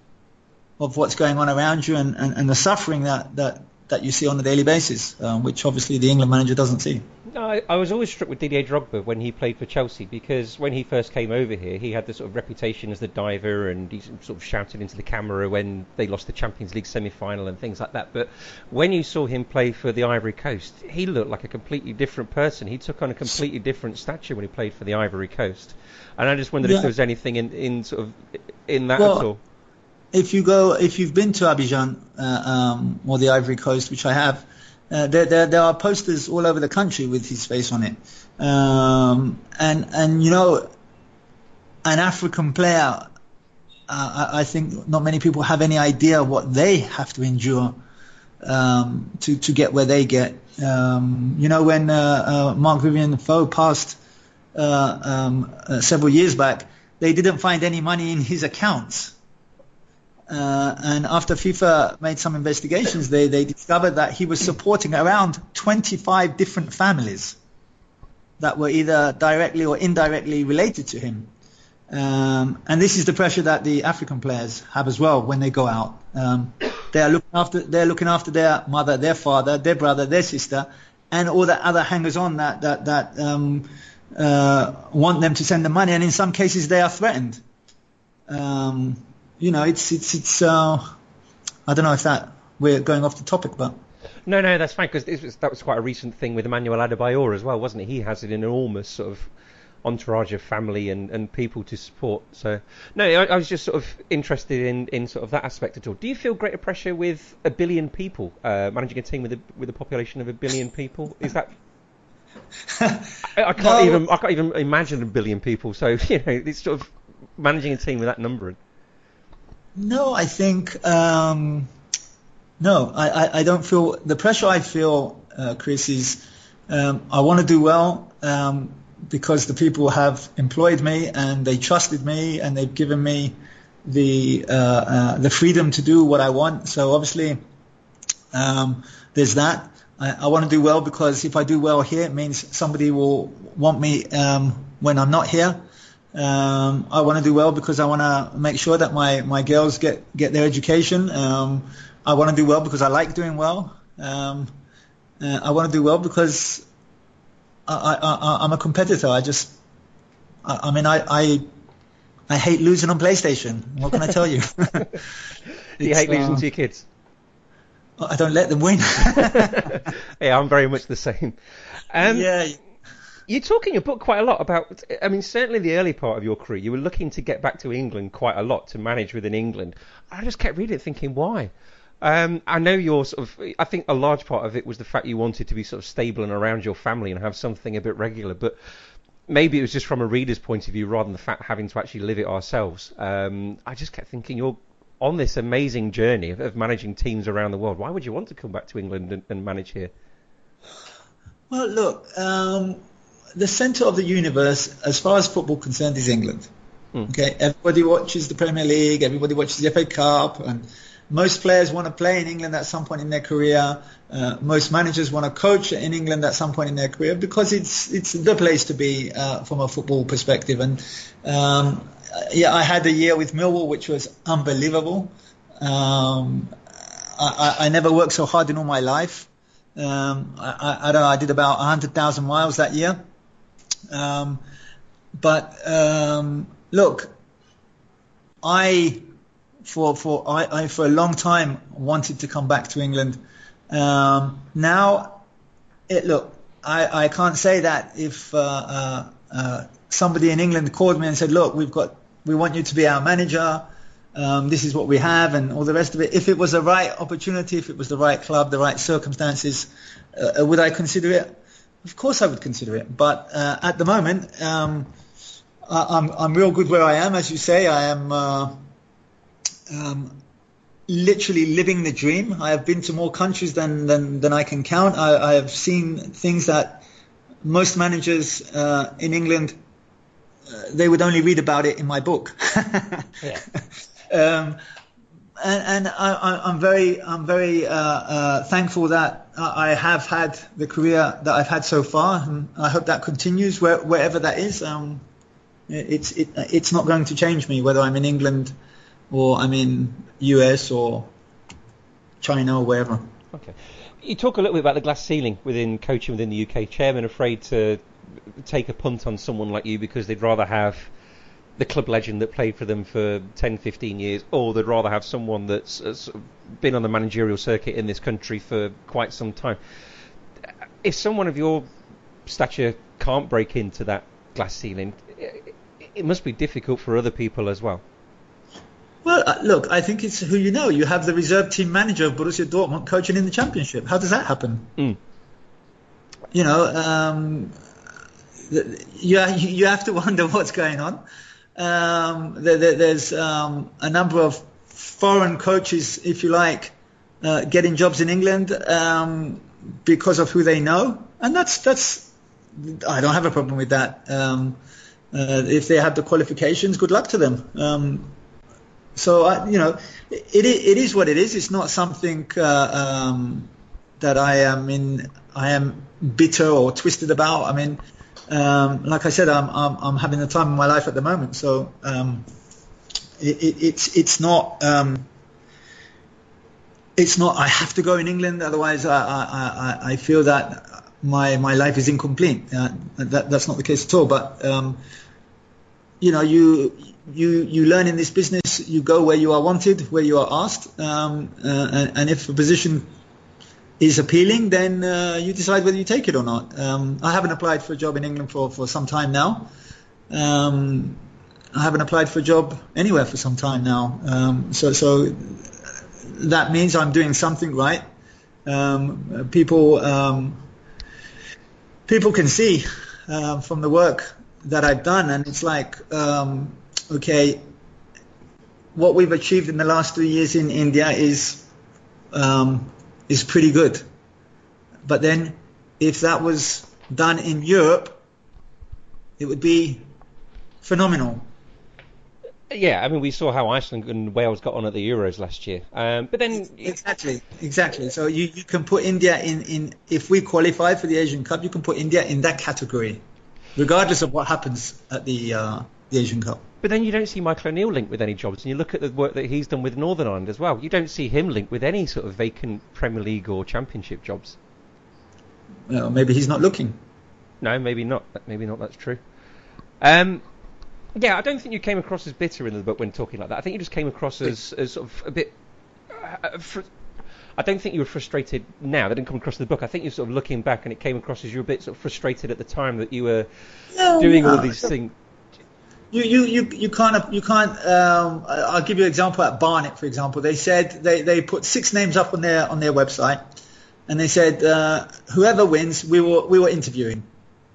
Speaker 2: of what's going on around you and, and, and the suffering that, that that you see on a daily basis, um, which obviously the England manager doesn't see.
Speaker 1: I, I, was always struck with Didier Drogba when he played for Chelsea because when he first came over here, he had this sort of reputation as the diver and he sort of shouted into the camera when they lost the Champions League semi-final and things like that. But when you saw him play for the Ivory Coast, he looked like a completely different person. He took on a completely different stature when he played for the Ivory Coast. And I just wondered yeah. if there was anything in, in sort of in that well, at all
Speaker 2: if you go, if you've been to Abidjan uh, um, or the Ivory Coast, which I have, uh, there, there, there are posters all over the country with his face on it. Um, and and you know, an African player, uh, I, I, think not many people have any idea what they have to endure um, to to get where they get. Um, you know, when uh, uh, Marc-Vivien Foé passed uh, um, several years back, they didn't find any money in his accounts. Uh, and after FIFA made some investigations, they, they discovered that he was supporting around 25 different families that were either directly or indirectly related to him. Um, and this is the pressure that the African players have as well when they go out. Um, They are looking after they're looking after their mother, their father, their brother, their sister, and all the other hangers on that that that um, uh, want them to send the money, and in some cases they are threatened. Um, you know, it's it's it's. Uh, I don't know if that we're going off the topic, but.
Speaker 1: No, no, that's fine because that was quite a recent thing with Emmanuel Adebayor as well, wasn't it? He has an enormous sort of entourage of family and, and people to support. So, no, I, I, was just sort of interested in, in sort of that aspect at all. Do you feel greater pressure with a billion people uh, managing a team with a with a population of a billion people? Is that I, I, can't no. even I can't even imagine a billion people. So you know, it's sort of managing a team with that number.
Speaker 2: No, I think um, no, I, I, I, don't feel the pressure. I feel, uh, Chris, is um, I want to do well um, because the people have employed me and they trusted me and they've given me the uh, uh, the freedom to do what I want. So obviously, um, there's that. I, I want to do well because if I do well here, it means somebody will want me um, when I'm not here. Um, I want to do well because I want to make sure that my, my girls get, get their education. Um, I want to do well because I like doing well. Um, uh, I want to do well because I, I, am a competitor. I just, I, I mean, I, I, I, hate losing on PlayStation. What can I tell you?
Speaker 1: you hate losing uh, to your kids?
Speaker 2: I don't let them win.
Speaker 1: yeah, I'm very much the same.
Speaker 2: Um, yeah
Speaker 1: you talk in your book quite a lot about. I mean, certainly the early part of your career, you were looking to get back to England quite a lot to manage within England. I just kept reading it, thinking, why? Um, I know you're sort of. I think a large part of it was the fact you wanted to be sort of stable and around your family and have something a bit regular, but. Maybe it was just from a reader's point of view rather than the fact having to actually live it ourselves. Um, I just kept thinking you're on this amazing journey of, of, managing teams around the world. Why would you want to come back to England and, and manage here?
Speaker 2: Well, look, um, the centre of the universe, as far as football concerned, is England. Mm. Okay, everybody watches the Premier League, everybody watches the FA Cup, and most players want to play in England at some point in their career. Uh, most managers want to coach in England at some point in their career because it's it's the place to be uh, from a football perspective. And um, yeah, I had a year with Millwall which was unbelievable. Um, I, I, never worked so hard in all my life. Um, I, I, don't know. I did about 100,000 miles that year. Um, but um, look, I for for I, I, for a long time wanted to come back to England. Um, now, it look, I, I can't say that if uh, uh, uh, somebody in England called me and said, "Look, we've got we want you to be our manager. Um, this is what we have," and all the rest of it. If it was the right opportunity, if it was the right club, the right circumstances, uh, would I consider it? Of course, I would consider it. But uh, at the moment, um, I, am I'm, I'm real good where I am, as you say. I am uh, um, literally living the dream. I have been to more countries than than, than I can count. I, I have seen things that most managers uh, in England uh, they would only read about it in my book. yeah. um, and, and I, am very, I'm very uh, uh, thankful that I have had the career that I've had so far, and I hope that continues where, wherever that is. Um, it's it, it's not going to change me whether I'm in England or I'm in US or China or wherever.
Speaker 1: Okay, you talk a little bit about the glass ceiling within coaching within the UK. Chairman afraid to take a punt on someone like you because they'd rather have the club legend that played for them for 10, 15 years, or they'd rather have someone that's uh, been on the managerial circuit in this country for quite some time. If someone of your stature can't break into that glass ceiling, it must be difficult for other people as well.
Speaker 2: Well, uh, look, I think it's who you know. You have the reserve team manager of Borussia Dortmund coaching in the championship. How does that happen? Mm. You know, um, you you have to wonder what's going on. Um, there, there, there's um, a number of foreign coaches, if you like, uh, getting jobs in England um, because of who they know, and that's that's. I don't have a problem with that. Um, uh, if they have the qualifications, good luck to them. Um, so I, you know, it, it is what it is. It's not something uh, um, that I am in. I am bitter or twisted about. I mean, um, like I said, I'm, I'm, I'm having the time of my life at the moment. So um, it, it, it's it's not. Um, it's not. I have to go in England, otherwise I I, I, I feel that my my life is incomplete. Uh, that that's not the case at all. But um, you know, you you you learn in this business. You go where you are wanted, where you are asked, um, uh, and, and, if a position is appealing, then uh, you decide whether you take it or not. Um, I haven't applied for a job in England for, for some time now. Um, I haven't applied for a job anywhere for some time now. Um, so so that means I'm doing something right. Um, people um, people can see uh, from the work that I've done, and it's like, okay, what we've achieved in the last three years in India is um, is pretty good. But then, if that was done in Europe, it would be phenomenal.
Speaker 1: Yeah, I mean, we saw how Iceland and Wales got on at the Euros last year. Um, but then
Speaker 2: exactly, exactly. So you, you can put India in, in if we qualify for the Asian Cup, you can put India in that category, regardless of what happens at the uh, the Asian Cup.
Speaker 1: But then you don't see Michael O'Neill linked with any jobs, and you look at the work that he's done with Northern Ireland as well. You don't see him linked with any sort of vacant Premier League or Championship jobs.
Speaker 2: Well, maybe he's not looking.
Speaker 1: No, maybe not. Maybe not. That's true. Um, yeah, I don't think you came across as bitter in the book when talking like that. I think you just came across as, as sort of a bit. Uh, fr- I don't think you were frustrated now. That didn't come across in the book. I think you're sort of looking back, and it came across as you were a bit sort of frustrated at the time that you were no, doing no. all these things.
Speaker 2: You, you, you, you can't, you can't. Um, I'll give you an example at Barnet, for example. They said they, they put six names up on their on their website, and they said uh, whoever wins, we were we were interviewing.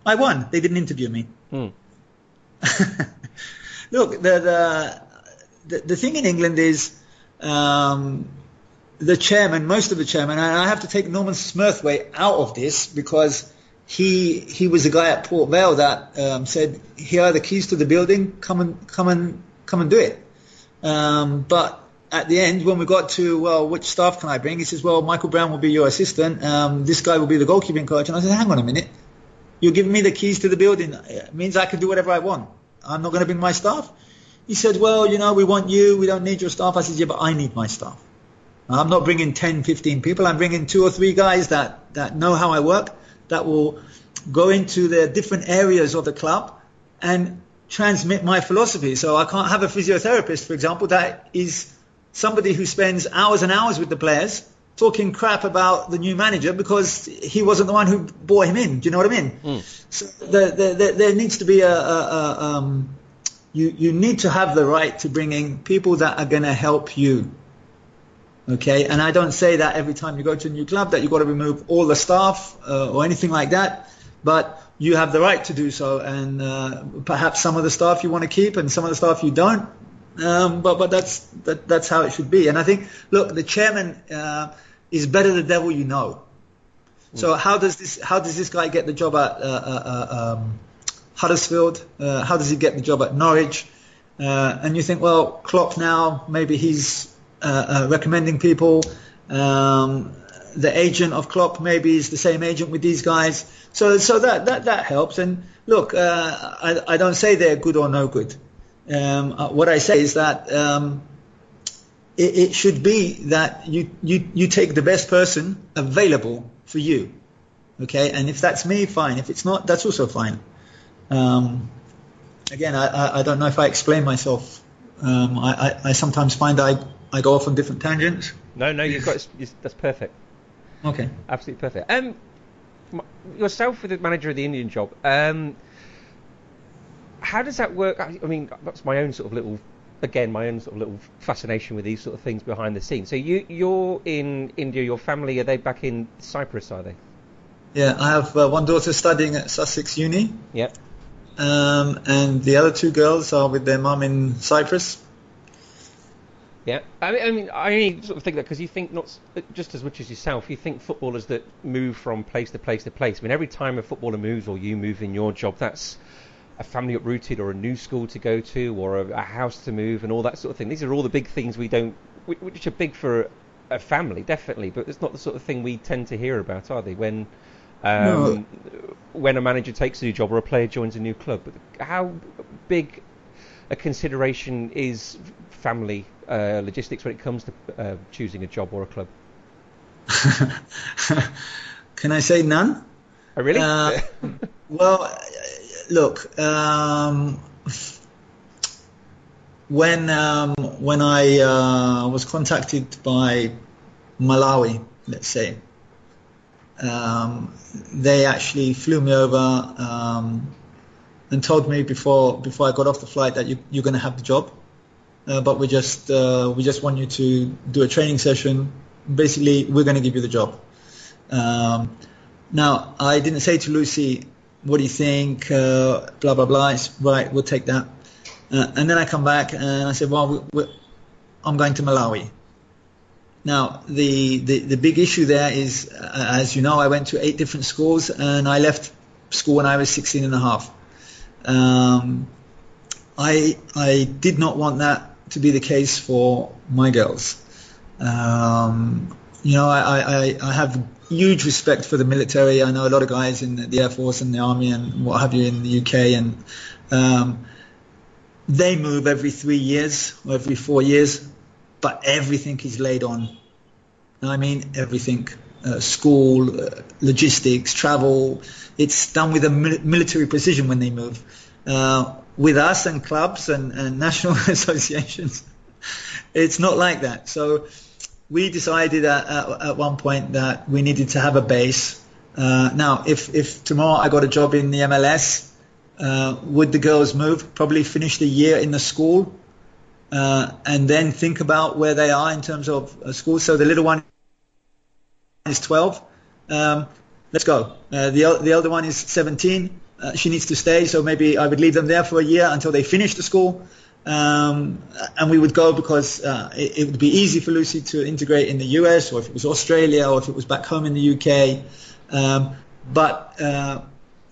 Speaker 2: I won. They didn't interview me. Hmm. Look, the, the, the thing in England is um, the chairman, most of the chairman, and I have to take Norman Smurthwaite out of this because he he was a guy at Port Vale that um, said, "Here are the keys to the building. Come and come and come and do it." Um, but at the end, when we got to well, which staff can I bring? He says, "Well, Michael Brown will be your assistant. Um, this guy will be the goalkeeping coach." And I said, "Hang on a minute. You're giving me the keys to the building. It means I can do whatever I want." I'm not going to bring my staff. He said, well, you know, we want you. We don't need your staff. I said, yeah, but I need my staff. I'm not bringing 10, 15 people. I'm bringing two or three guys that, that know how I work, that will go into the different areas of the club and transmit my philosophy. So I can't have a physiotherapist, for example, that is somebody who spends hours and hours with the players talking crap about the new manager because he wasn't the one who brought him in. Do you know what I mean? Mm. So the, the, the, there needs to be a, a, a um, you you need to have the right to bring in people that are going to help you. Okay, and I don't say that every time you go to a new club that you've got to remove all the staff uh, or anything like that, but you have the right to do so, and uh, perhaps some of the staff you want to keep and some of the staff you don't. Um, but but that's that, that's how it should be. And I think look, the chairman. Uh, is better the devil you know. So how does this how does this guy get the job at uh, uh, uh um, Huddersfield? Uh, how does he get the job at Norwich? Uh, and you think, well, Klopp now maybe he's recommending people. Um, the agent of Klopp maybe is the same agent with these guys. So so that that, that helps. And look, I, I don't say they're good or no good. Um, what I say is that um, it, it should be that you, you, you take the best person available for you. Okay, and if that's me, fine. If it's not, that's also fine. Um, again, I, I, I, don't know if I explain myself. Um, I, I, I, sometimes find I, I go off on different tangents.
Speaker 1: No, no, you've got that's perfect.
Speaker 2: Okay,
Speaker 1: absolutely perfect. Um, yourself with the manager of the Indian job. Um, how does that work? I mean, that's my own sort of little again my own sort of little fascination with these sort of things behind the scenes. So you you're in India. Your family are they back in Cyprus? Are they?
Speaker 2: Yeah, I have uh, one daughter studying at Sussex Uni.
Speaker 1: Yep.
Speaker 2: Um, and the other two girls are with their mum in Cyprus.
Speaker 1: Yeah, I mean, I, mean, I only sort of think that because you think not just as much as yourself, you think footballers that move from place to place to place. I mean, every time a footballer moves or you move in your job, that's a family uprooted or a new school to go to or a, a, house to move and all that sort of thing. These are all the big things we don't, which are big for a family, definitely, but it's not the sort of thing we tend to hear about, are they? When um, no. when a manager takes a new job or a player joins a new club, how big a consideration is family uh, logistics when it comes to uh, choosing a job or a club?
Speaker 2: Can I say none?
Speaker 1: Oh, really?
Speaker 2: Uh, well, look, um, when um, when I uh, was contacted by Malawi, let's say, um, they actually flew me over um, and told me before before I got off the flight that you, you're going to have the job, uh, but we just uh, we just want you to do a training session. Basically, we're going to give you the job. Um, now, I didn't say to Lucy, "What do you think?" Uh, blah blah blah. It's right. We'll take that. Uh, and then I come back and I said, "Well, we, we, I'm going to Malawi." Now, the, the, the big issue there is, uh, as you know, I went to eight different schools and I left school when I was 16 and a half. Um, I, I did not want that to be the case for my girls. Um, you know, I, I, I have huge respect for the military. I know a lot of guys in the Air Force and the Army and what have you in the UK, and um, they move every three years or every four years, but everything is laid on. I mean, everything. Uh, school, uh, logistics, travel. It's done with a mil- military precision when they move. Uh, with us and clubs and, and national associations, it's not like that. So we decided at, at, at, one point that we needed to have a base. Uh, now, if, if tomorrow I got a job in the MLS, uh, would the girls move? Probably finish the year in the school uh, and then think about where they are in terms of school. So the little one is 12. Um, let's go. Uh, the, the elder one is 17. Uh, she needs to stay, so maybe I would leave them there for a year until they finish the school. Um, and we would go because uh, it, it, would be easy for Lucy to integrate in the US, or if it was Australia, or if it was back home in the UK. Um, but uh,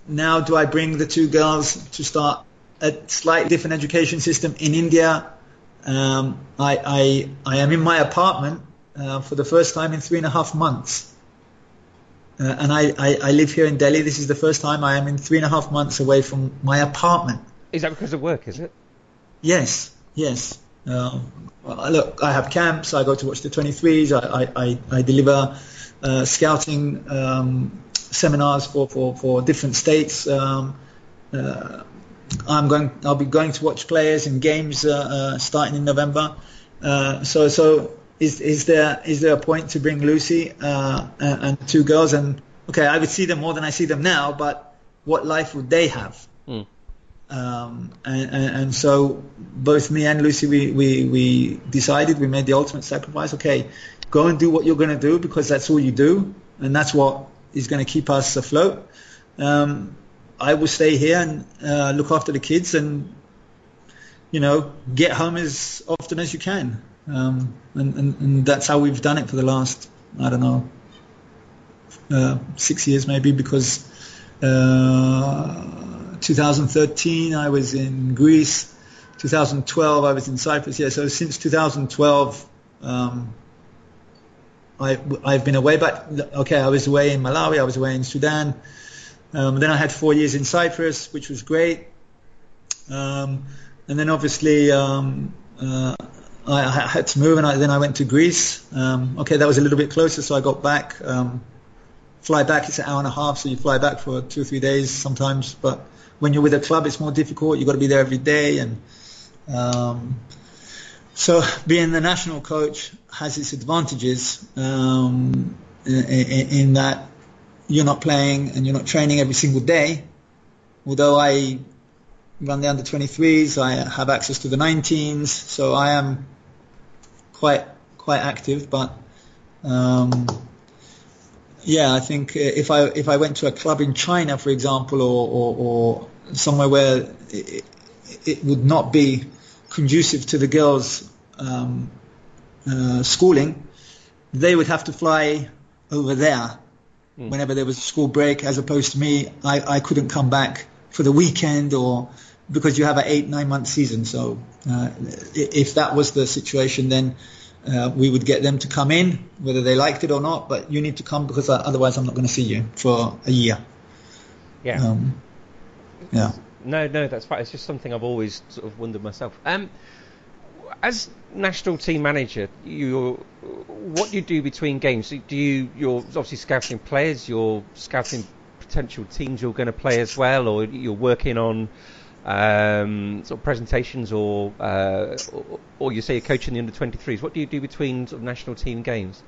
Speaker 2: now, do I bring the two girls to start a slightly different education system in India? Um, I, I, I am in my apartment uh, for the first time in three and a half months. Uh, and I, I, I, live here in Delhi. This is the first time I am in three and a half months away from my apartment.
Speaker 1: Is that because of work, is it?
Speaker 2: Yes, yes. Uh, look, I have camps. I go to watch the 23s. I, I, I deliver uh, scouting um, seminars for, for, for different states. Um, uh, I'm going. I'll be going to watch players in games uh, starting in November. so so is is there is there a point to bring Lucy uh, and two girls? And okay I would see them more than I see them now but what life would they have? Mm. um, and, and, and, so both me and Lucy we, we, we decided we made the ultimate sacrifice. Okay go and do what you're going to do because that's all you do and that's what is going to keep us afloat. Um, I will stay here and uh, look after the kids and you know get home as often as you can um, and, and, and, that's how we've done it for the last, I don't know, uh, six years maybe, because uh, 2013 I was in Greece, 2012 I was in Cyprus. Yeah, so since 2012, um, I, I've been away. But okay, I was away in Malawi, I was away in Sudan. Um, then I had four years in Cyprus, which was great. Um, and then obviously um, uh, I, I had to move, and I, then I went to Greece. Um, okay, that was a little bit closer, so I got back. Um, fly back, it's an hour and a half, so you fly back for two or three days sometimes. But when you're with a club, it's more difficult. You've got to be there every day, and um, so being the national coach has its advantages um, in, in, in that you're not playing and you're not training every single day. Although I run the under 23s, I have access to the 19s, so I am quite quite active. But um, yeah, I think if I if I went to a club in China, for example, or or, or somewhere where it, it, would not be conducive to the girls' um, uh, schooling, they would have to fly over there mm. whenever there was a school break, as opposed to me, I, I couldn't come back for the weekend or because you have an eight nine month season. So uh, if that was the situation, then uh, we would get them to come in, whether they liked it or not. But you need to come because uh, otherwise I'm not going to see you for a year.
Speaker 1: Yeah. Um,
Speaker 2: yeah.
Speaker 1: No, no, that's fine. It's just something I've always sort of wondered myself. Um, as national team manager, you what do you do between games? Do you you're obviously scouting players, you're scouting potential teams you're going to play as well, or you're working on um, sort of presentations, or, uh, or, or you say you're coaching the under 23s. What do you do between sort of national team games?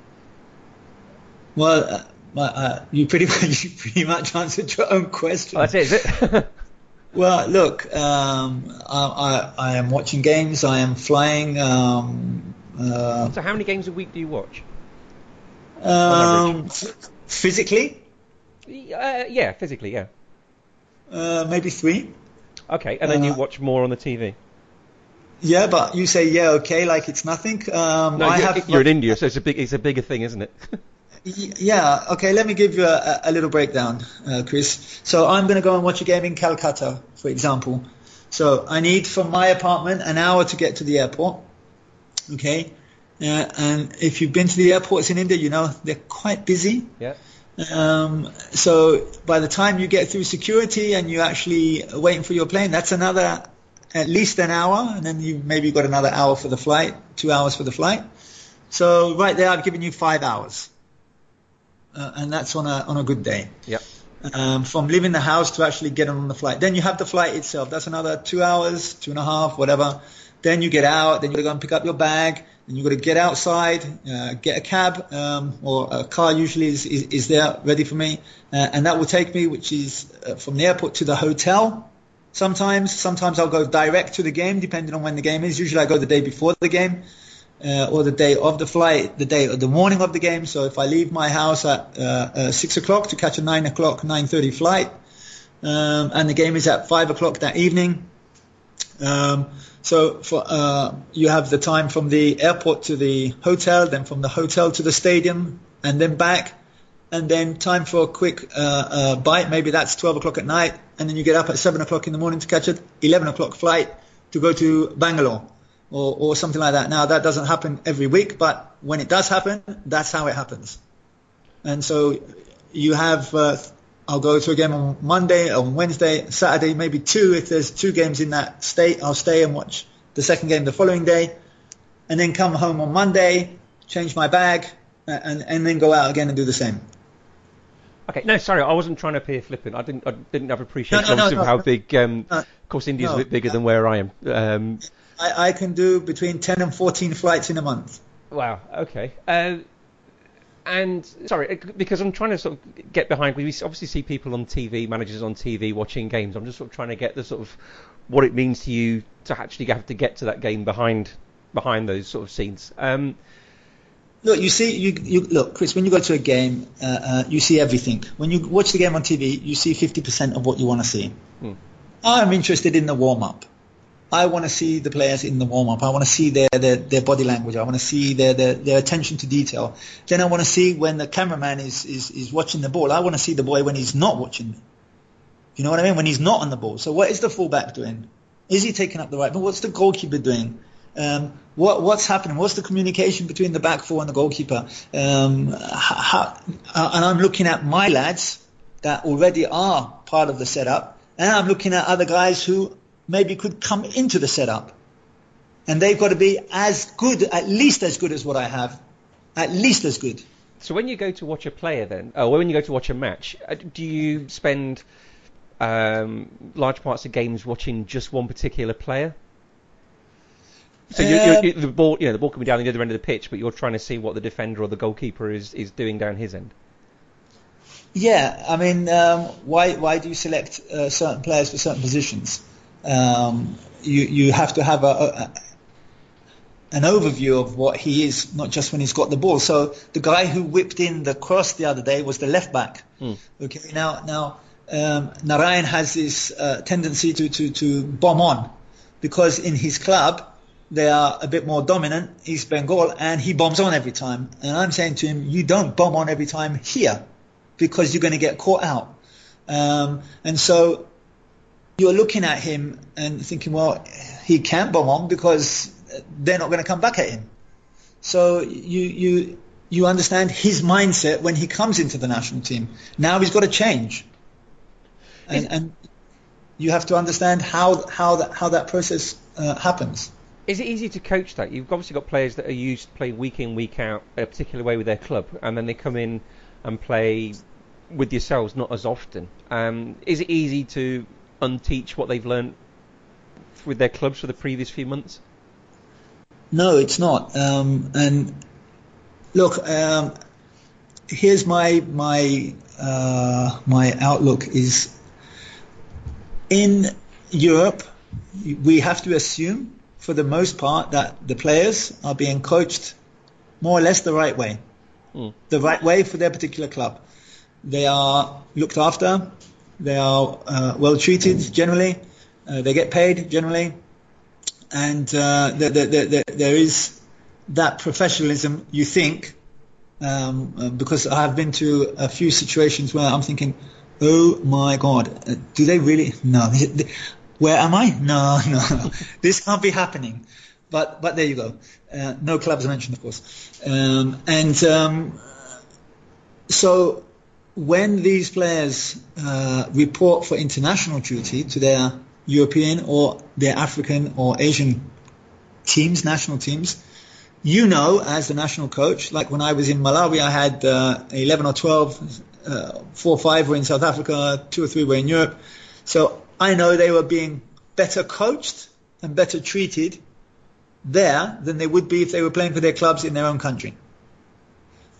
Speaker 2: Well, uh, uh, you pretty much you pretty much answered your own question.
Speaker 1: Oh, that's it, is it?
Speaker 2: well, look, um, I, I, I, am watching games. I am flying. Um, uh,
Speaker 1: so, how many games a week do you watch?
Speaker 2: Um, physically?
Speaker 1: Uh, yeah, physically, yeah.
Speaker 2: Uh, maybe three.
Speaker 1: Okay, and then you uh, watch more on the TV.
Speaker 2: Yeah, but you say yeah, okay, like it's nothing. Um,
Speaker 1: no, I you're, have, you're in India, so it's a big, it's a bigger thing, isn't it?
Speaker 2: yeah, okay. Let me give you a, a little breakdown, uh, Chris. So I'm going to go and watch a game in Calcutta, for example. So I need from my apartment an hour to get to the airport. Okay, uh, and if you've been to the airports in India, you know they're quite busy.
Speaker 1: Yeah.
Speaker 2: Um, so by the time you get through security and you're actually waiting for your plane, that's another at least an hour, and then you maybe got another hour for the flight, two hours for the flight. So right there, I've given you five hours, uh, and that's on a on a good day.
Speaker 1: Yeah.
Speaker 2: Um, from leaving the house to actually getting on the flight. Then you have the flight itself. That's another two hours, two and a half, whatever. Then you get out. Then you go and pick up your bag and you've got to get outside, uh, get a cab um, or a car usually is, is, is there ready for me, uh, and that will take me, which is uh, from the airport to the hotel. Sometimes, sometimes I'll go direct to the game, depending on when the game is. Usually, I go the day before the game. Uh, or the day of the flight, the day of the morning of the game. So if I leave my house at uh, uh, six o'clock to catch a nine o'clock, nine thirty flight, um, and the game is at five o'clock that evening, um, so for, uh, you have the time from the airport to the hotel, then from the hotel to the stadium, and then back, and then time for a quick uh, uh, bite. Maybe that's 12 o'clock at night, and then you get up at 7 o'clock in the morning to catch an 11 o'clock flight to go to Bangalore or, or something like that. Now that doesn't happen every week, but when it does happen, that's how it happens. And so you have uh, I'll go to a game on Monday, on Wednesday, Saturday, maybe two. If there's two games in that state, I'll stay and watch the second game the following day, and then come home on Monday, change my bag, and and then go out again and do the same.
Speaker 1: Okay, no, sorry, I wasn't trying to appear flippant. I didn't, I didn't have appreciation no, no, no, of how big. Um, of course, India's a bit bigger than where I am. Um,
Speaker 2: I, I, can do between ten and fourteen flights in a month.
Speaker 1: Wow. Okay. Uh, and sorry, uh, because I'm trying to sort of get behind. We obviously see people on TV, managers on TV watching games. I'm just sort of trying to get the sort of what it means to you to actually have to get to that game behind behind those sort of scenes. Um,
Speaker 2: look, you see, you, you look, Chris. When you go to a game, uh, uh, you see everything. When you watch the game on TV, you see 50% of what you want to see. Hmm. I'm interested in the warm up. I want to see the players in the warm up. I want to see their, their, their body language. I want to see their, their, their attention to detail. Then I want to see when the cameraman is, is, is watching the ball. I want to see the boy when he's not watching. Me. You know what I mean? When he's not on the ball. So what is the fullback doing? Is he taking up the right? But what's the goalkeeper doing? Um, what, what's happening? What's the communication between the back four and the goalkeeper? Um, how, uh, and I'm looking at my lads that already are part of the setup, and I'm looking at other guys who maybe could come into the setup. And they've got to be as good, at least as good as what I have. At least as good.
Speaker 1: So when you go to watch a player then, or when you go to watch a match, uh, do you spend um, large parts of games watching just one particular player? So you're, you're, you're, the ball, you know, the ball can be down the other end of the pitch, but you're trying to see what the defender or the goalkeeper is, is doing down his end.
Speaker 2: Yeah, I mean, um, why why do you select uh, certain players for certain positions? Um, you you have to have a, a, an overview of what he is, not just when he's got the ball. So the guy who whipped in the cross the other day was the left back. Mm. Okay, now now um, Narayan has this uh, tendency to, to to bomb on because in his club they are a bit more dominant, East Bengal, and he bombs on every time. And I'm saying to him, you don't bomb on every time here because you're going to get caught out. Um, and so you're looking at him and thinking, well, he can't bomb on because they're not going to come back at him. So you you you understand his mindset when he comes into the national team. Now he's got to change, and, and you have to understand how how that how that process uh, happens.
Speaker 1: Is it easy to coach that? You've obviously got players that are used to playing week in, week out a particular way with their club, and then they come in and play with yourselves not as often. Um, is it easy to unteach what they've learned with their clubs for the previous few months?
Speaker 2: No, it's not. Um, and look, um, here's my my uh, my outlook is in Europe, we have to assume for the most part that the players are being coached more or less the right way, mm. the right way for their particular club. They are looked after, they are uh, well treated generally, uh, they get paid generally, and uh, the, the, the, there is that professionalism. You think um, uh, because I've been to a few situations where I'm thinking, oh my God, uh, do they really? No. Where am I? No, no, no. this can't be happening. But but there you go. Uh, no clubs mentioned, of course. Um, and um, so when these players uh, report for international duty to their European or their African or Asian teams, national teams, you know, as the national coach, like when I was in Malawi, I had uh, 11 or 12, uh, four or five were in South Africa, two or three were in Europe. So I know they were being better coached and better treated there than they would be if they were playing for their clubs in their own country.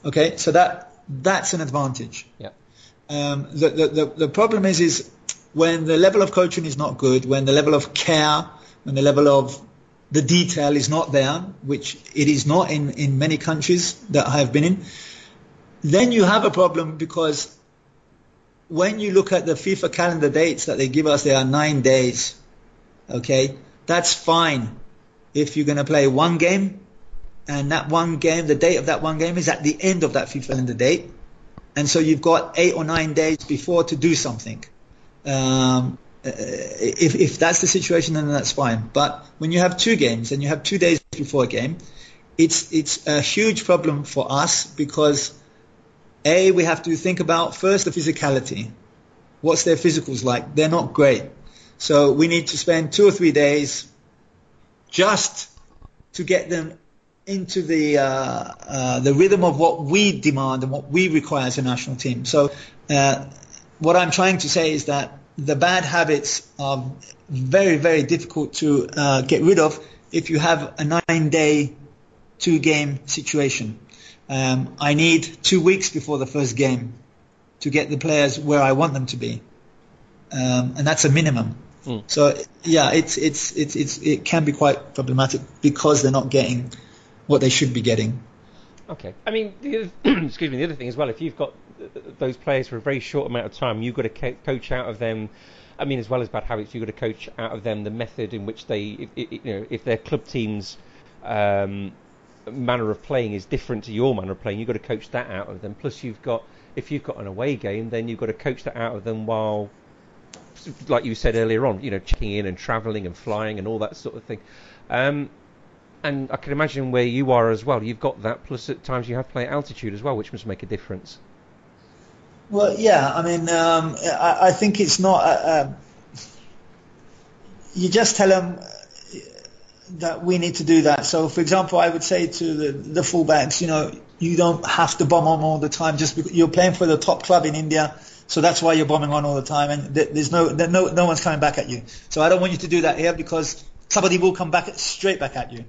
Speaker 2: Okay, so that that's an advantage.
Speaker 1: Yeah.
Speaker 2: Um, the, the, the, the problem is is when the level of coaching is not good, when the level of care, when the level of the detail is not there, which it is not in, in many countries that I have been in, then you have a problem because when you look at the FIFA calendar dates that they give us, there are nine days. Okay, that's fine if you're going to play one game, and that one game, the date of that one game is at the end of that FIFA calendar date, and so you've got eight or nine days before to do something. Um, uh, if, if that's the situation, then that's fine. But when you have two games and you have two days before a game, it's it's a huge problem for us because a, we have to think about first the physicality. What's their physicals like? They're not great. So we need to spend two or three days just to get them into the uh, uh, the rhythm of what we demand and what we require as a national team. So uh, what I'm trying to say is that the bad habits are very very difficult to uh, get rid of if you have a nine day two game situation. Um, I need two weeks before the first game to get the players where I want them to be, um, and that's a minimum. Mm. So yeah, it's, it's it's it's it can be quite problematic because they're not getting what they should be getting.
Speaker 1: Okay, I mean, the, excuse me. The other thing as well, if you've got those players for a very short amount of time, you've got to coach out of them. I mean, as well as bad habits, you've got to coach out of them the method in which they, if, you know, if their club teams um, manner of playing is different to your manner of playing. You've got to coach that out of them. Plus, you've got if you've got an away game, then you've got to coach that out of them while, like you said earlier on, you know, checking in and travelling and flying and all that sort of thing. Um, and I can imagine where you are as well. You've got that. Plus, at times you have to play at altitude as well, which must make a difference.
Speaker 2: Well, yeah. I mean, um, I, I, think it's not. Uh, uh, you just tell them that we need to do that. So, for example, I would say to the, the fullbacks, you know, you don't have to bomb on all the time just because you're playing for the top club in India. So that's why you're bombing on all the time, and there's no, no, no one's coming back at you. So I don't want you to do that here because somebody will come back straight back at you.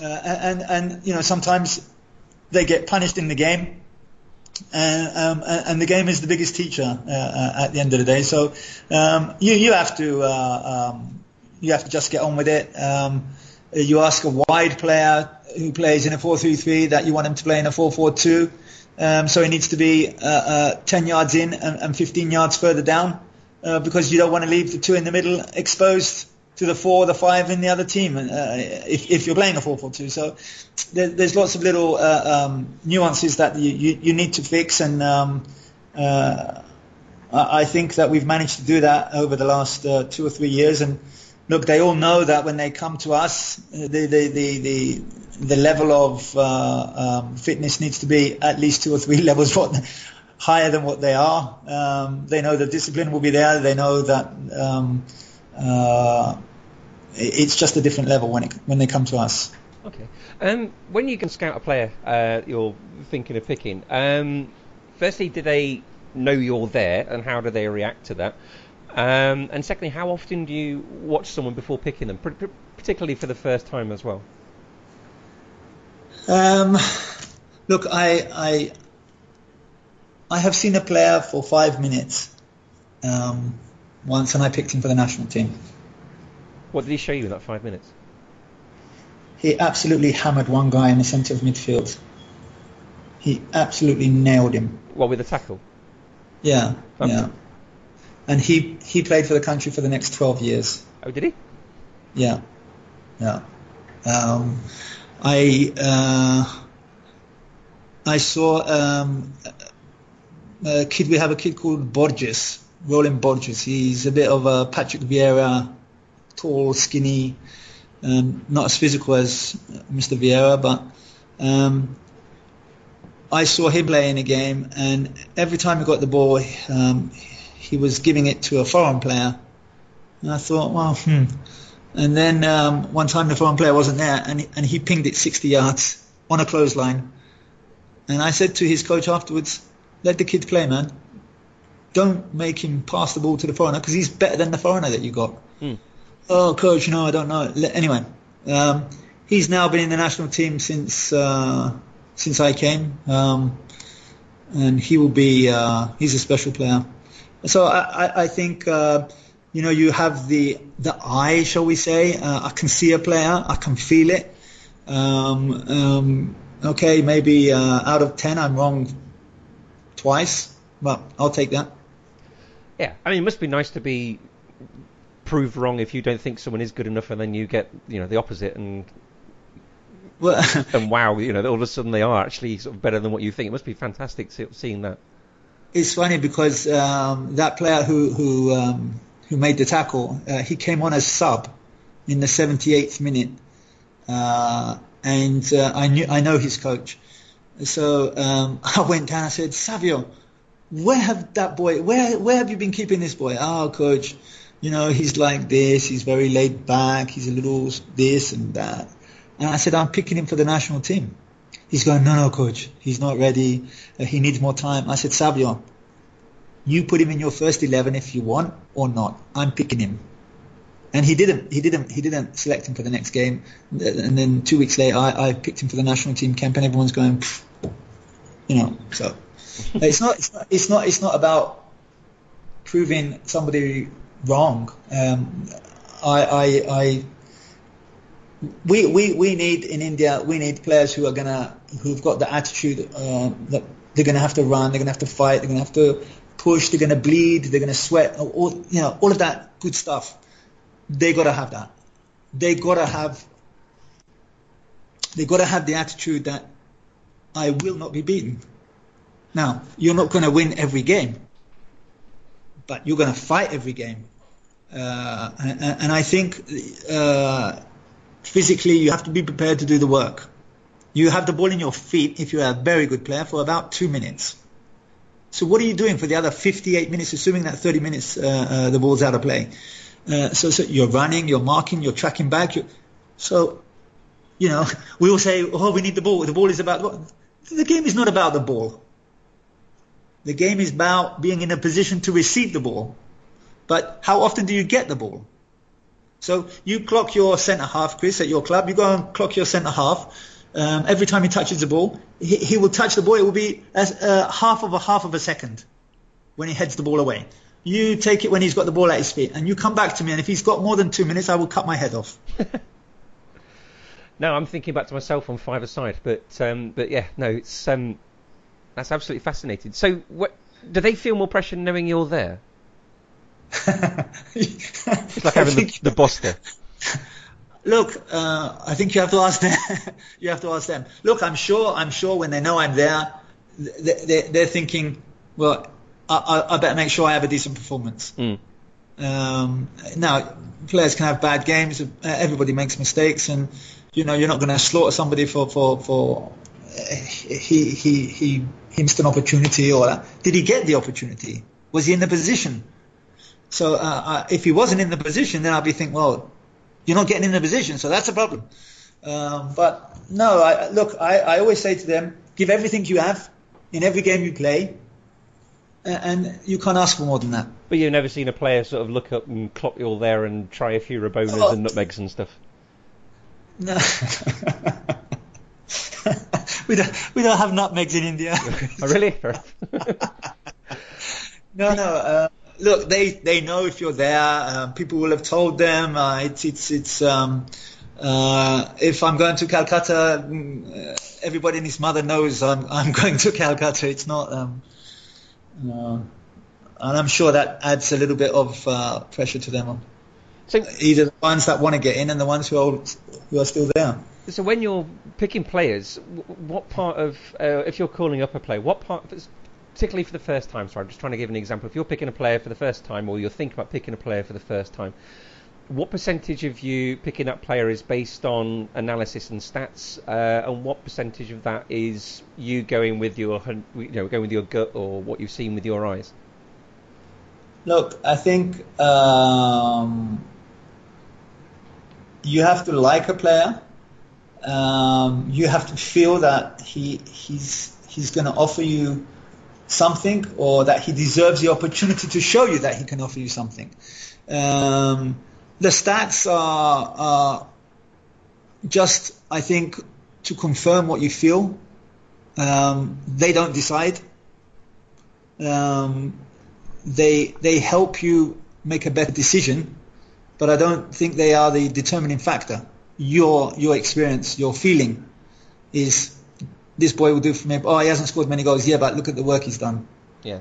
Speaker 2: Uh, and and you know sometimes they get punished in the game, and, um, and the game is the biggest teacher uh, uh, at the end of the day. So um, you you have to uh, um, you have to just get on with it. Um, you ask a wide player who plays in a 4-3-3 that you want him to play in a 4-4-2. Um, so he needs to be uh, uh, 10 yards in and, and 15 yards further down uh, because you don't want to leave the two in the middle exposed to the four or the five in the other team uh, if, if, you're playing a 4-4-2. So there, there's lots of little uh, um, nuances that you, you, you, need to fix and um, uh, I think that we've managed to do that over the last two or three years and look, they all know that when they come to us, the the the the, the level of uh, um, fitness needs to be at least two or three levels what, higher than what they are. Um, they know the discipline will be there. They know that um, uh, it's just a different level when it when they come to us.
Speaker 1: Okay. Um, when you can scout a player uh, you're thinking of picking, um, firstly, do they know you're there, and how do they react to that? Um, and secondly, how often do you watch someone before picking them, particularly for the first time as well?
Speaker 2: Um, look, I, I I have seen a player for five minutes um, once, and I picked him for the national team.
Speaker 1: What did he show you in that five minutes?
Speaker 2: He absolutely hammered one guy in the centre of midfield. He absolutely nailed him.
Speaker 1: What with a tackle?
Speaker 2: Yeah, okay. yeah. And he he played for the country for the next 12 years.
Speaker 1: Oh, did he?
Speaker 2: Yeah, yeah. Um, I uh, I saw um, a kid. We have a kid called Borges, Rowllin Borges. He's a bit of a Patrick Vieira, tall, skinny, um, not as physical as Mr. Vieira, but um, I saw him play in a game, and every time he got the ball, um, he was giving it to a foreign player. And I thought, well, hmm. And then um, one time the foreign player wasn't there, and he, and he pinged it 60 yards on a clothesline. And I said to his coach afterwards, let the kid play, man. Don't make him pass the ball to the foreigner because he's better than the foreigner that you got. Hmm. Oh, coach, know, I don't know. Anyway, um, he's now been in the national team since uh, since I came, um, and he will be. Uh, he's a special player. So I, I, I think uh, you know you have the the eye, shall we say? Uh, I can see a player, I can feel it. Um, um, okay, maybe uh, out of ten, I'm wrong twice, but I'll take that.
Speaker 1: Yeah, I mean, it must be nice to be proved wrong if you don't think someone is good enough, and then you get you know the opposite, and well, and wow, you know, all of a sudden they are actually sort of better than what you think. It must be fantastic seeing that.
Speaker 2: It's funny because um, that player who who um, who made the tackle, uh, he came on as sub in the 78th minute, uh, and uh, I knew I know his coach, so um, I went down. I said, Savio, where have that boy? Where where have you been keeping this boy? Oh, coach, you know he's like this. He's very laid back. He's a little this and that. And I said, I'm picking him for the national team. He's going, no, no, coach. He's not ready. Uh, he needs more time. I said, Savio, you put him in your first 11 if you want or not. I'm picking him. And he didn't, he didn't, he didn't select him for the next game. And then two weeks later, I, I picked him for the national team camp and everyone's going, you know, so it's not, it's not, it's not, it's not about proving somebody wrong. Um, I, I, I we, we, we need in India, we need players who are gonna, who've got the attitude uh, that they're gonna have to run, they're gonna have to fight, they're gonna have to push, they're gonna bleed, they're gonna sweat, all, you know, all of that good stuff. They gotta have that. They gotta have, they gotta have the attitude that I will not be beaten. Now, you're not gonna win every game, but you're gonna fight every game. Uh, and, and, I think uh, physically you have to be prepared to do the work. You have the ball in your feet if you're a very good player for about two minutes. So what are you doing for the other 58 minutes, assuming that 30 minutes uh, uh, the ball's out of play? Uh, so, so, you're running, you're marking, you're tracking back. You're, so, you know, we all say, oh, we need the ball. The ball is about the game is not about the ball. The game is about being in a position to receive the ball. But how often do you get the ball? So you clock your centre half, Chris, at your club. You go and clock your centre half. Um, every time he touches the ball, he, he, will touch the ball. It will be as uh, half of a half of a second when he heads the ball away. You take it when he's got the ball at his feet, and you come back to me. And if he's got more than two minutes, I will cut my head off.
Speaker 1: no, I'm thinking back to myself on five aside, but um, but yeah, no, it's um, that's absolutely fascinating. So, what, do they feel more pressure knowing you're there? it's like having the, the boss there.
Speaker 2: Look, uh, I think you have to ask them. you have to ask them. Look, I'm sure. I'm sure when they know I'm there, they, are thinking, well, I, I, better make sure I have a decent performance. Mm. Um, now, players can have bad games. Everybody makes mistakes, and you know you're not going to slaughter somebody for for for he he he missed an opportunity or. Did he get the opportunity? Was he in the position? So uh, uh, if he wasn't in the position, then I'd be thinking, well, you're not getting in the position, so that's a problem. Um, but no, I, look, I, I always say to them, give everything you have in every game you play, and, and you can't ask for more than that.
Speaker 1: But you've never seen a player sort of look up and clock you all there and try a few Rabonas
Speaker 2: Oh.
Speaker 1: and nutmegs and stuff.
Speaker 2: No. we don't we don't have nutmegs in India.
Speaker 1: oh, really?
Speaker 2: No, no. Uh, look, they they know if you're there. Uh, people will have told them. Uh, it's it's it's. Um, uh, if I'm going to Calcutta, mm, uh, everybody and his mother knows I'm I'm going to Calcutta. It's not. Um, uh, and I'm sure that adds a little bit of uh, pressure to them.
Speaker 1: So,
Speaker 2: Either the ones that want to get in and the ones who are who are still there.
Speaker 1: So when you're picking players, what part of, uh, if you're calling up a player, what part, particularly for the first time, sorry, I'm just trying to give an example. If you're picking a player for the first time or you're thinking about picking a player for the first time, what percentage of you picking that player is based on analysis and stats, uh, and what percentage of that is you going with your, you know, going with your gut or what you've seen with your eyes?
Speaker 2: Look, I think um, you have to like a player. Um, you have to feel that he he's he's going to offer you something, or that he deserves the opportunity to show you that he can offer you something. Um, the stats are, are just, I think, to confirm what you feel. Um, they don't decide. Um, they they help you make a better decision, but I don't think they are the determining factor. Your your experience, your feeling, is this boy will do for me. Oh, he hasn't scored many goals. Yeah, but look at the work he's done.
Speaker 1: Yeah.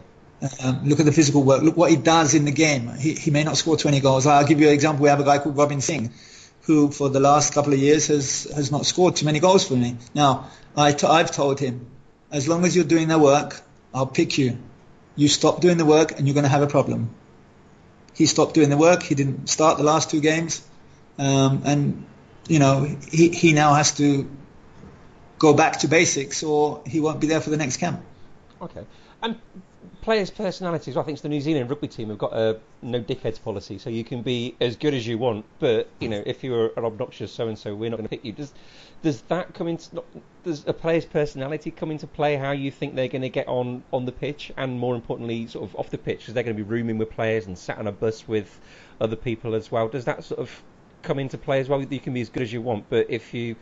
Speaker 2: Um, look at the physical work. Look what he does in the game. He, he may not score 20 goals. I'll give you an example. We have a guy called Robin Singh, who for the last couple of years has, has not scored too many goals for me. Now, I t- I've told him, as long as you're doing the work, I'll pick you. You stop doing the work and you're going to have a problem. He stopped doing the work. He didn't start the last two games. Um, and, you know, he, he now has to go back to basics or he won't be there for the next camp.
Speaker 1: Okay. And players' personalities. I think the New Zealand rugby team have got a no dickheads policy, so you can be as good as you want, but you know if you're an obnoxious so and so, we're not going to pick you. Does does that come into does a player's personality come into play? How you think they're going to get on on the pitch, and more importantly, sort of off the pitch, because they're going to be rooming with players and sat on a bus with other people as well. Does that sort of come into play as well? You can be as good as you want, but if you're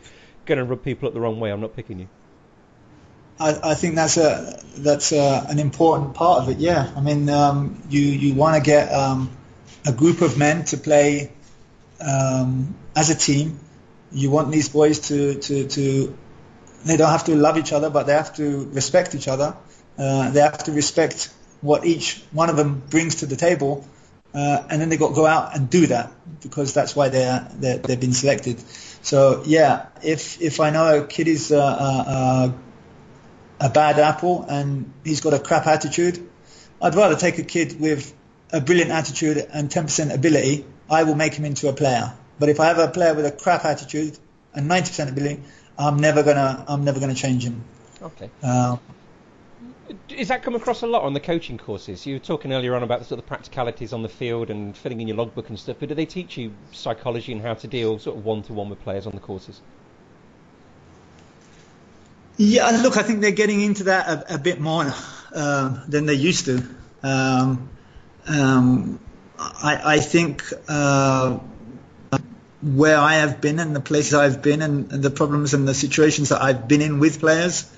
Speaker 1: going to rub people up the wrong way, I'm not picking you.
Speaker 2: I, I think that's a that's a, an important part of it. Yeah, I mean, um, you you want to get um, a group of men to play um, as a team. You want these boys to, to, to they don't have to love each other, but they have to respect each other. Uh, they have to respect what each one of them brings to the table, uh, and then they got to go out and do that because that's why they're, they're they've been selected. So yeah, if if I know a kid is uh, uh, a bad apple and he's got a crap attitude, I'd rather take a kid with a brilliant attitude and 10% ability. I will make him into a player. But if I have a player with a crap attitude and 90% ability, I'm never gonna I'm never gonna change him.
Speaker 1: Okay.
Speaker 2: Um,
Speaker 1: Is that come across a lot on the coaching courses? You were talking earlier on about the sort of practicalities on the field and filling in your logbook and stuff, but do they teach you psychology and how to deal sort of one to one with players on the courses?
Speaker 2: Yeah, look, I think they're getting into that a, a bit more uh, than they used to. Um, um, I, I think uh, where I have been and the places I've been and, and the problems and the situations that I've been in with players,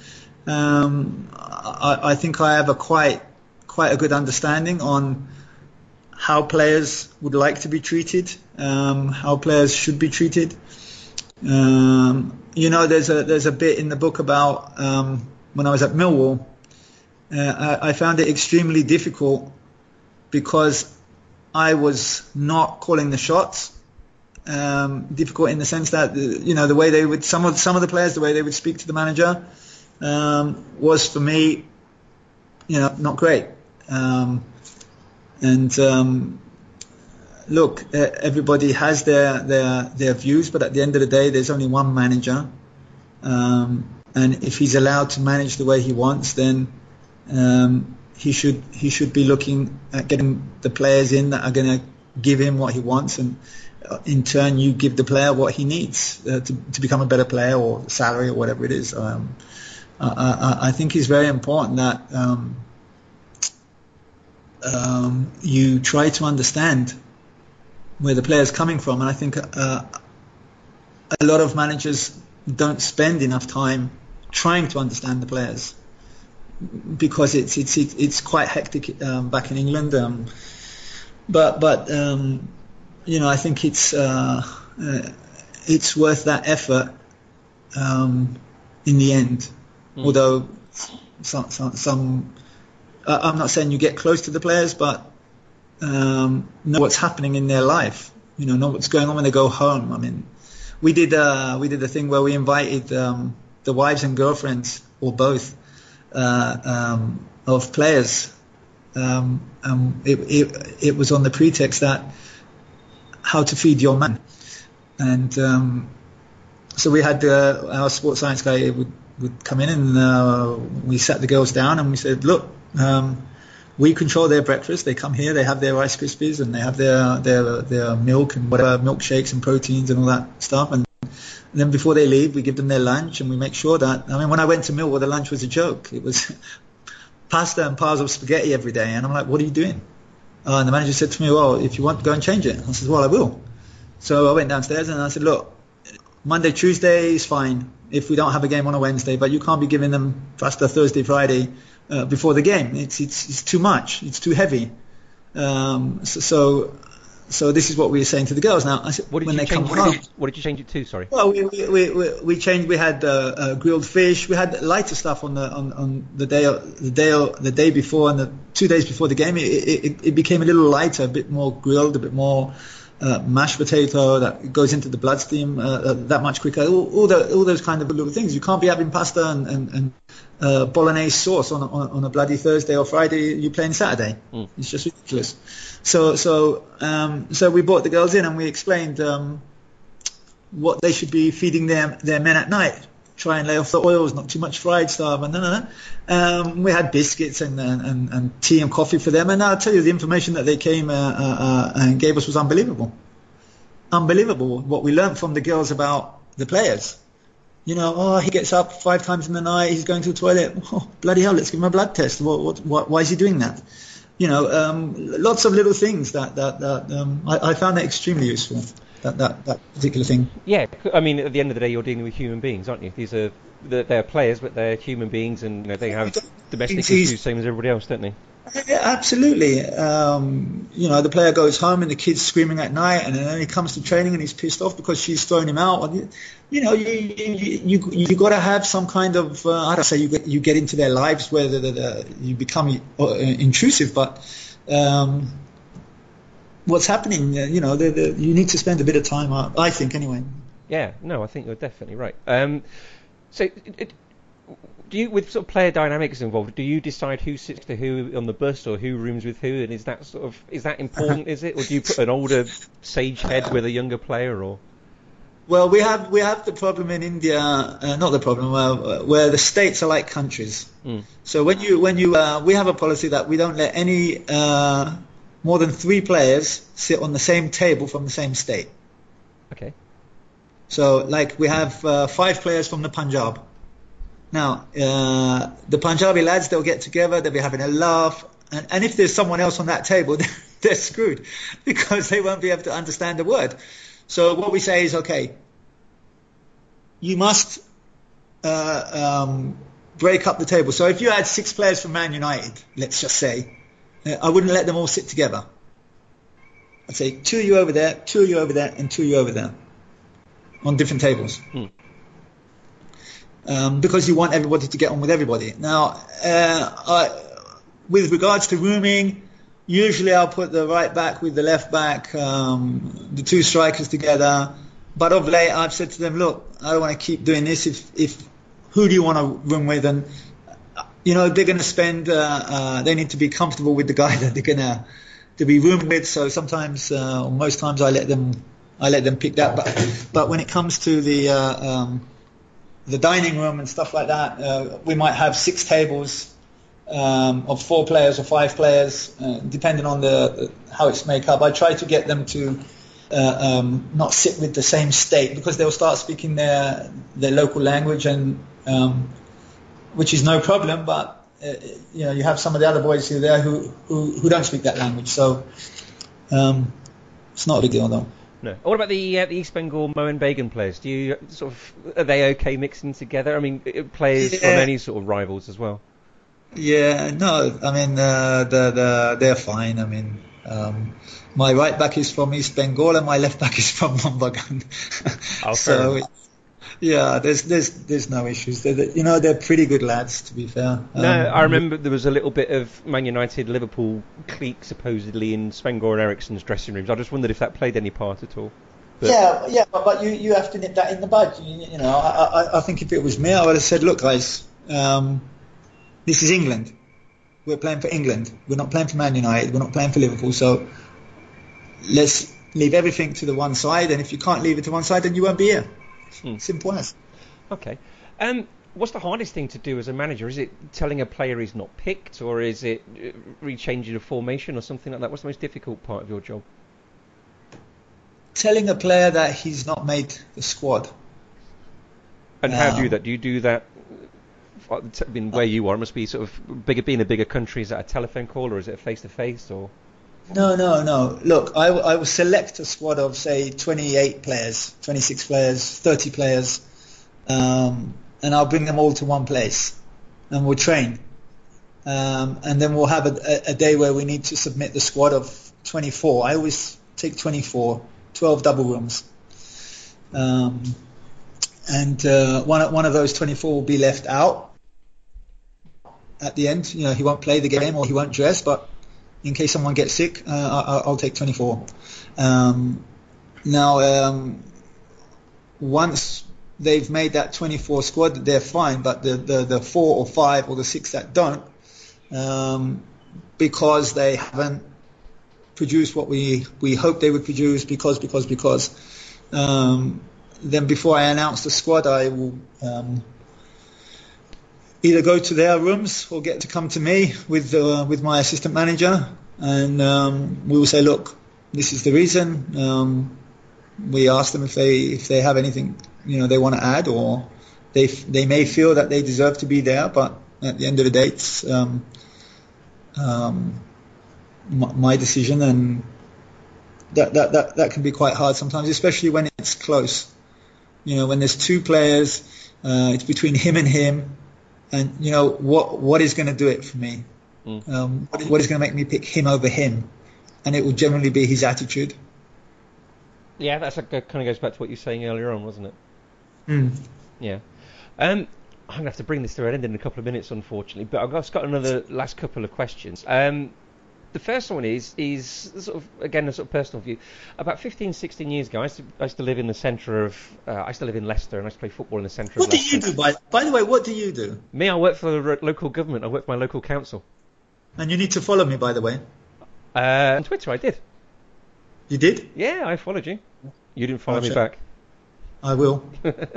Speaker 2: um, I, I think I have a quite quite a good understanding on how players would like to be treated, um, how players should be treated. Um, you know, there's a there's a bit in the book about um, when I was at Millwall. Uh, I, I found it extremely difficult because I was not calling the shots. Um, difficult in the sense that you know the way they would some of some of the players the way they would speak to the manager um, was for me, you know, not great. Um, and um, look, everybody has their, their their views, but at the end of the day, there's only one manager, um, and if he's allowed to manage the way he wants, then um, he should he should be looking at getting the players in that are going to give him what he wants, and uh, in turn, you give the player what he needs uh, to, to become a better player or salary or whatever it is. Um, I, I, think it's very important that um, um, you try to understand where the player is coming from. And I think uh, a lot of managers don't spend enough time trying to understand the players because it's it's it's quite hectic um, back in England. Um, but but um, you know I think it's uh, uh, it's worth that effort um, in the end. Mm. Although some, some, some uh, I'm not saying you get close to the players, but um, know what's happening in their life. You know, know what's going on when they go home. I mean, we did uh, we did a thing where we invited um, the wives and girlfriends or both uh, um, of players. Um, um, it, it, it was on the pretext that how to feed your man, and um, so we had uh, our sports science guy would would come in and uh, we sat the girls down and we said, look. Um, we control their breakfast. They come here, they have their Rice Krispies and they have their their their milk and whatever milkshakes and proteins and all that stuff. And and then before they leave, we give them their lunch and we make sure that, I mean, when I went to Millwall, the lunch was a joke. It was pasta and piles of spaghetti every day. And I'm like, what are you doing? Uh, and the manager said to me, well, if you want, go and change it. I said, well, I will. So I went downstairs and I said, look, Monday, Tuesday is fine if we don't have a game on a Wednesday, but you can't be giving them pasta Thursday, Friday uh, before the game. It's, it's, it's too much. It's too heavy. Um, so, so so this is what we were saying to the girls. Now,
Speaker 1: what did when you they change, come home, did you, what did you change it to? Sorry.
Speaker 2: Well, we we, we, we changed. We had uh, uh, grilled fish. We had lighter stuff on the on, on the day the day the day before and the two days before the game. It, it, it became a little lighter, a bit more grilled, a bit more uh, mashed potato that goes into the bloodstream uh, uh, that much quicker. All, all, the, all those kind of little things. You can't be having pasta and, and, and uh, bolognese sauce on, on, on, a bloody Thursday or Friday. You're playing Saturday. Mm. It's just ridiculous. So so um, so we brought the girls in and we explained um, what they should be feeding their their men at night. Try and lay off the oils, not too much fried stuff, and no, no, no. Um, we had biscuits and, and, and tea and coffee for them, and I'll tell you, the information that they came uh, uh, uh, and gave us was unbelievable. Unbelievable what we learned from the girls about the players. You know, oh, he gets up five times in the night, he's going to the toilet. Oh, bloody hell, let's give him a blood test. What, what, what, why is he doing that? you know, um, lots of little things that that, that um, I, I, found that extremely useful. That, that that particular thing.
Speaker 1: Yeah, I mean, at the end of the day, you're dealing with human beings, aren't you? These are they're players, but they're human beings, and you know, they have domestic issues, same as everybody else, don't they?
Speaker 2: Yeah, absolutely. Um, you know, the player goes home and the kid's screaming at night, and then he comes to training and he's pissed off because she's thrown him out. You know, you you you, you got to have some kind of uh, I don't say you get you get into their lives where the, the, the, you become uh, intrusive, but um, what's happening? Uh, you know, the, you need to spend a bit of time. Uh, I think anyway.
Speaker 1: Yeah, no, I think you're definitely right. Um, so. It, it, do you with sort of player dynamics involved? Do you decide who sits to who on the bus or who rooms with who? And is that sort of is that important? is it, or do you put an older sage head with a younger player, or?
Speaker 2: Well, we have we have the problem in India, uh, not the problem, uh, where the states are like countries. Mm. So when you when you uh, we have a policy that we don't let any uh, more than three players sit on the same table from the same state.
Speaker 1: Okay.
Speaker 2: So like we have uh, five players from the Punjab. Now, uh, the Punjabi lads, they'll get together, they'll be having a laugh, and, and if there's someone else on that table, they're screwed because they won't be able to understand the word. So what we say is, okay, you must uh, um, break up the table. So if you had six players from Man United, let's just say, I wouldn't let them all sit together. I'd say two of you over there, two of you over there, and two of you over there on different tables. Hmm um, because you want everybody to get on with everybody. Now, uh, I, with regards to rooming, usually I'll put the right back with the left back, um, the two strikers together. But of late, I've said to them, look, I don't want to keep doing this. If, if who do you want to room with? And you know, they're going to spend. Uh, uh, they need to be comfortable with the guy that they're going to to be roomed with. So sometimes, uh, most times, I let them I let them pick that. But but when it comes to the uh, um, the dining room and stuff like that, uh, we might have six tables um, of four players or five players, uh, depending on the how it's made up. I try to get them to um, not sit with the same state because they'll start speaking their their local language and um, which is no problem, but uh, you know you have some of the other boys who there who, who, who don't speak that language, so um, it's not a big deal though.
Speaker 1: No. What about the uh, the East Bengal Mohun Bagan players? Do you sort of are they okay mixing together? I mean, players yeah. from any sort of rivals as well.
Speaker 2: Yeah, no, I mean uh, the the they're fine. I mean, um, my right back is from East Bengal and my left back is from Mohun
Speaker 1: Oh, so
Speaker 2: yeah, there's there's there's no issues. They're, you know, they're pretty good lads, to be fair. Um,
Speaker 1: no, I remember there was a little bit of Man United Liverpool clique supposedly in Sven-Göran Eriksson's dressing rooms. I just wondered if that played any part at all.
Speaker 2: But yeah, yeah, but, but you, you have to nip that in the bud. You, you know, I, I, I think if it was me, I would have said, look, guys, um, this is England. We're playing for England. We're not playing for Man United. We're not playing for Liverpool. So let's leave everything to the one side. And if you can't leave it to one side, then you won't be here. Hmm. Simple as.
Speaker 1: Okay. Um, what's the hardest thing to do as a manager? Is it telling a player he's not picked, or is it uh, rechanging a formation or something like that? What's the most difficult part of your job?
Speaker 2: Telling a player that he's not made the squad.
Speaker 1: And um, how do you do that? Do you do that uh, in where you are? It must be sort of bigger, being a bigger country. Is that a telephone call or is it face to face or?
Speaker 2: No, no, no. Look, I, I will select a squad of say 28 players, 26 players, 30 players, um, and I'll bring them all to one place, and we'll train. Um, and then we'll have a, a, day where we need to submit the squad of 24. I always take 24, 12 double rooms. Um, and uh, one, one of those 24 will be left out at the end. You know, he won't play the game or he won't dress, but in case someone gets sick, uh, I'll, take 24. Um, now, um, once they've made that 24 squad, they're fine, but the, the, the four or five or the six that don't, um, because they haven't produced what we, we hoped they would produce, because, because, because, um, then before I announce the squad, I will um, either go to their rooms or get to come to me with uh, with my assistant manager, and um, we will say, look, this is the reason. Um, we ask them if they if they have anything you know they want to add, or they they may feel that they deserve to be there, but at the end of the day, it's um, um my decision, and that, that that that can be quite hard sometimes, especially when it's close. You know, when there's two players, uh, it's between him and him and you know what what is going to do it for me? Mm. Um, what, what is going to make me pick him over him? And it will generally be his attitude.
Speaker 1: Yeah, that's a, that kind of goes back to what you were saying earlier on, wasn't it?
Speaker 2: Mm.
Speaker 1: Yeah. Um, I'm going to have to bring this to an end in a couple of minutes, unfortunately, but I've got another last couple of questions. Um, the first one is is sort of again a sort of personal view. About 15, 16 years ago, I used to, I used to live in the centre of uh, I used to live in Leicester and I used to play football in the centre
Speaker 2: of
Speaker 1: Leicester.
Speaker 2: What do you do? By, by the way, what do you do?
Speaker 1: Me, I work for the local government. I work for my local council.
Speaker 2: And you need to follow me, by the way.
Speaker 1: Uh, on Twitter, I did.
Speaker 2: You did?
Speaker 1: Yeah, I followed you. You didn't follow me back.
Speaker 2: I will.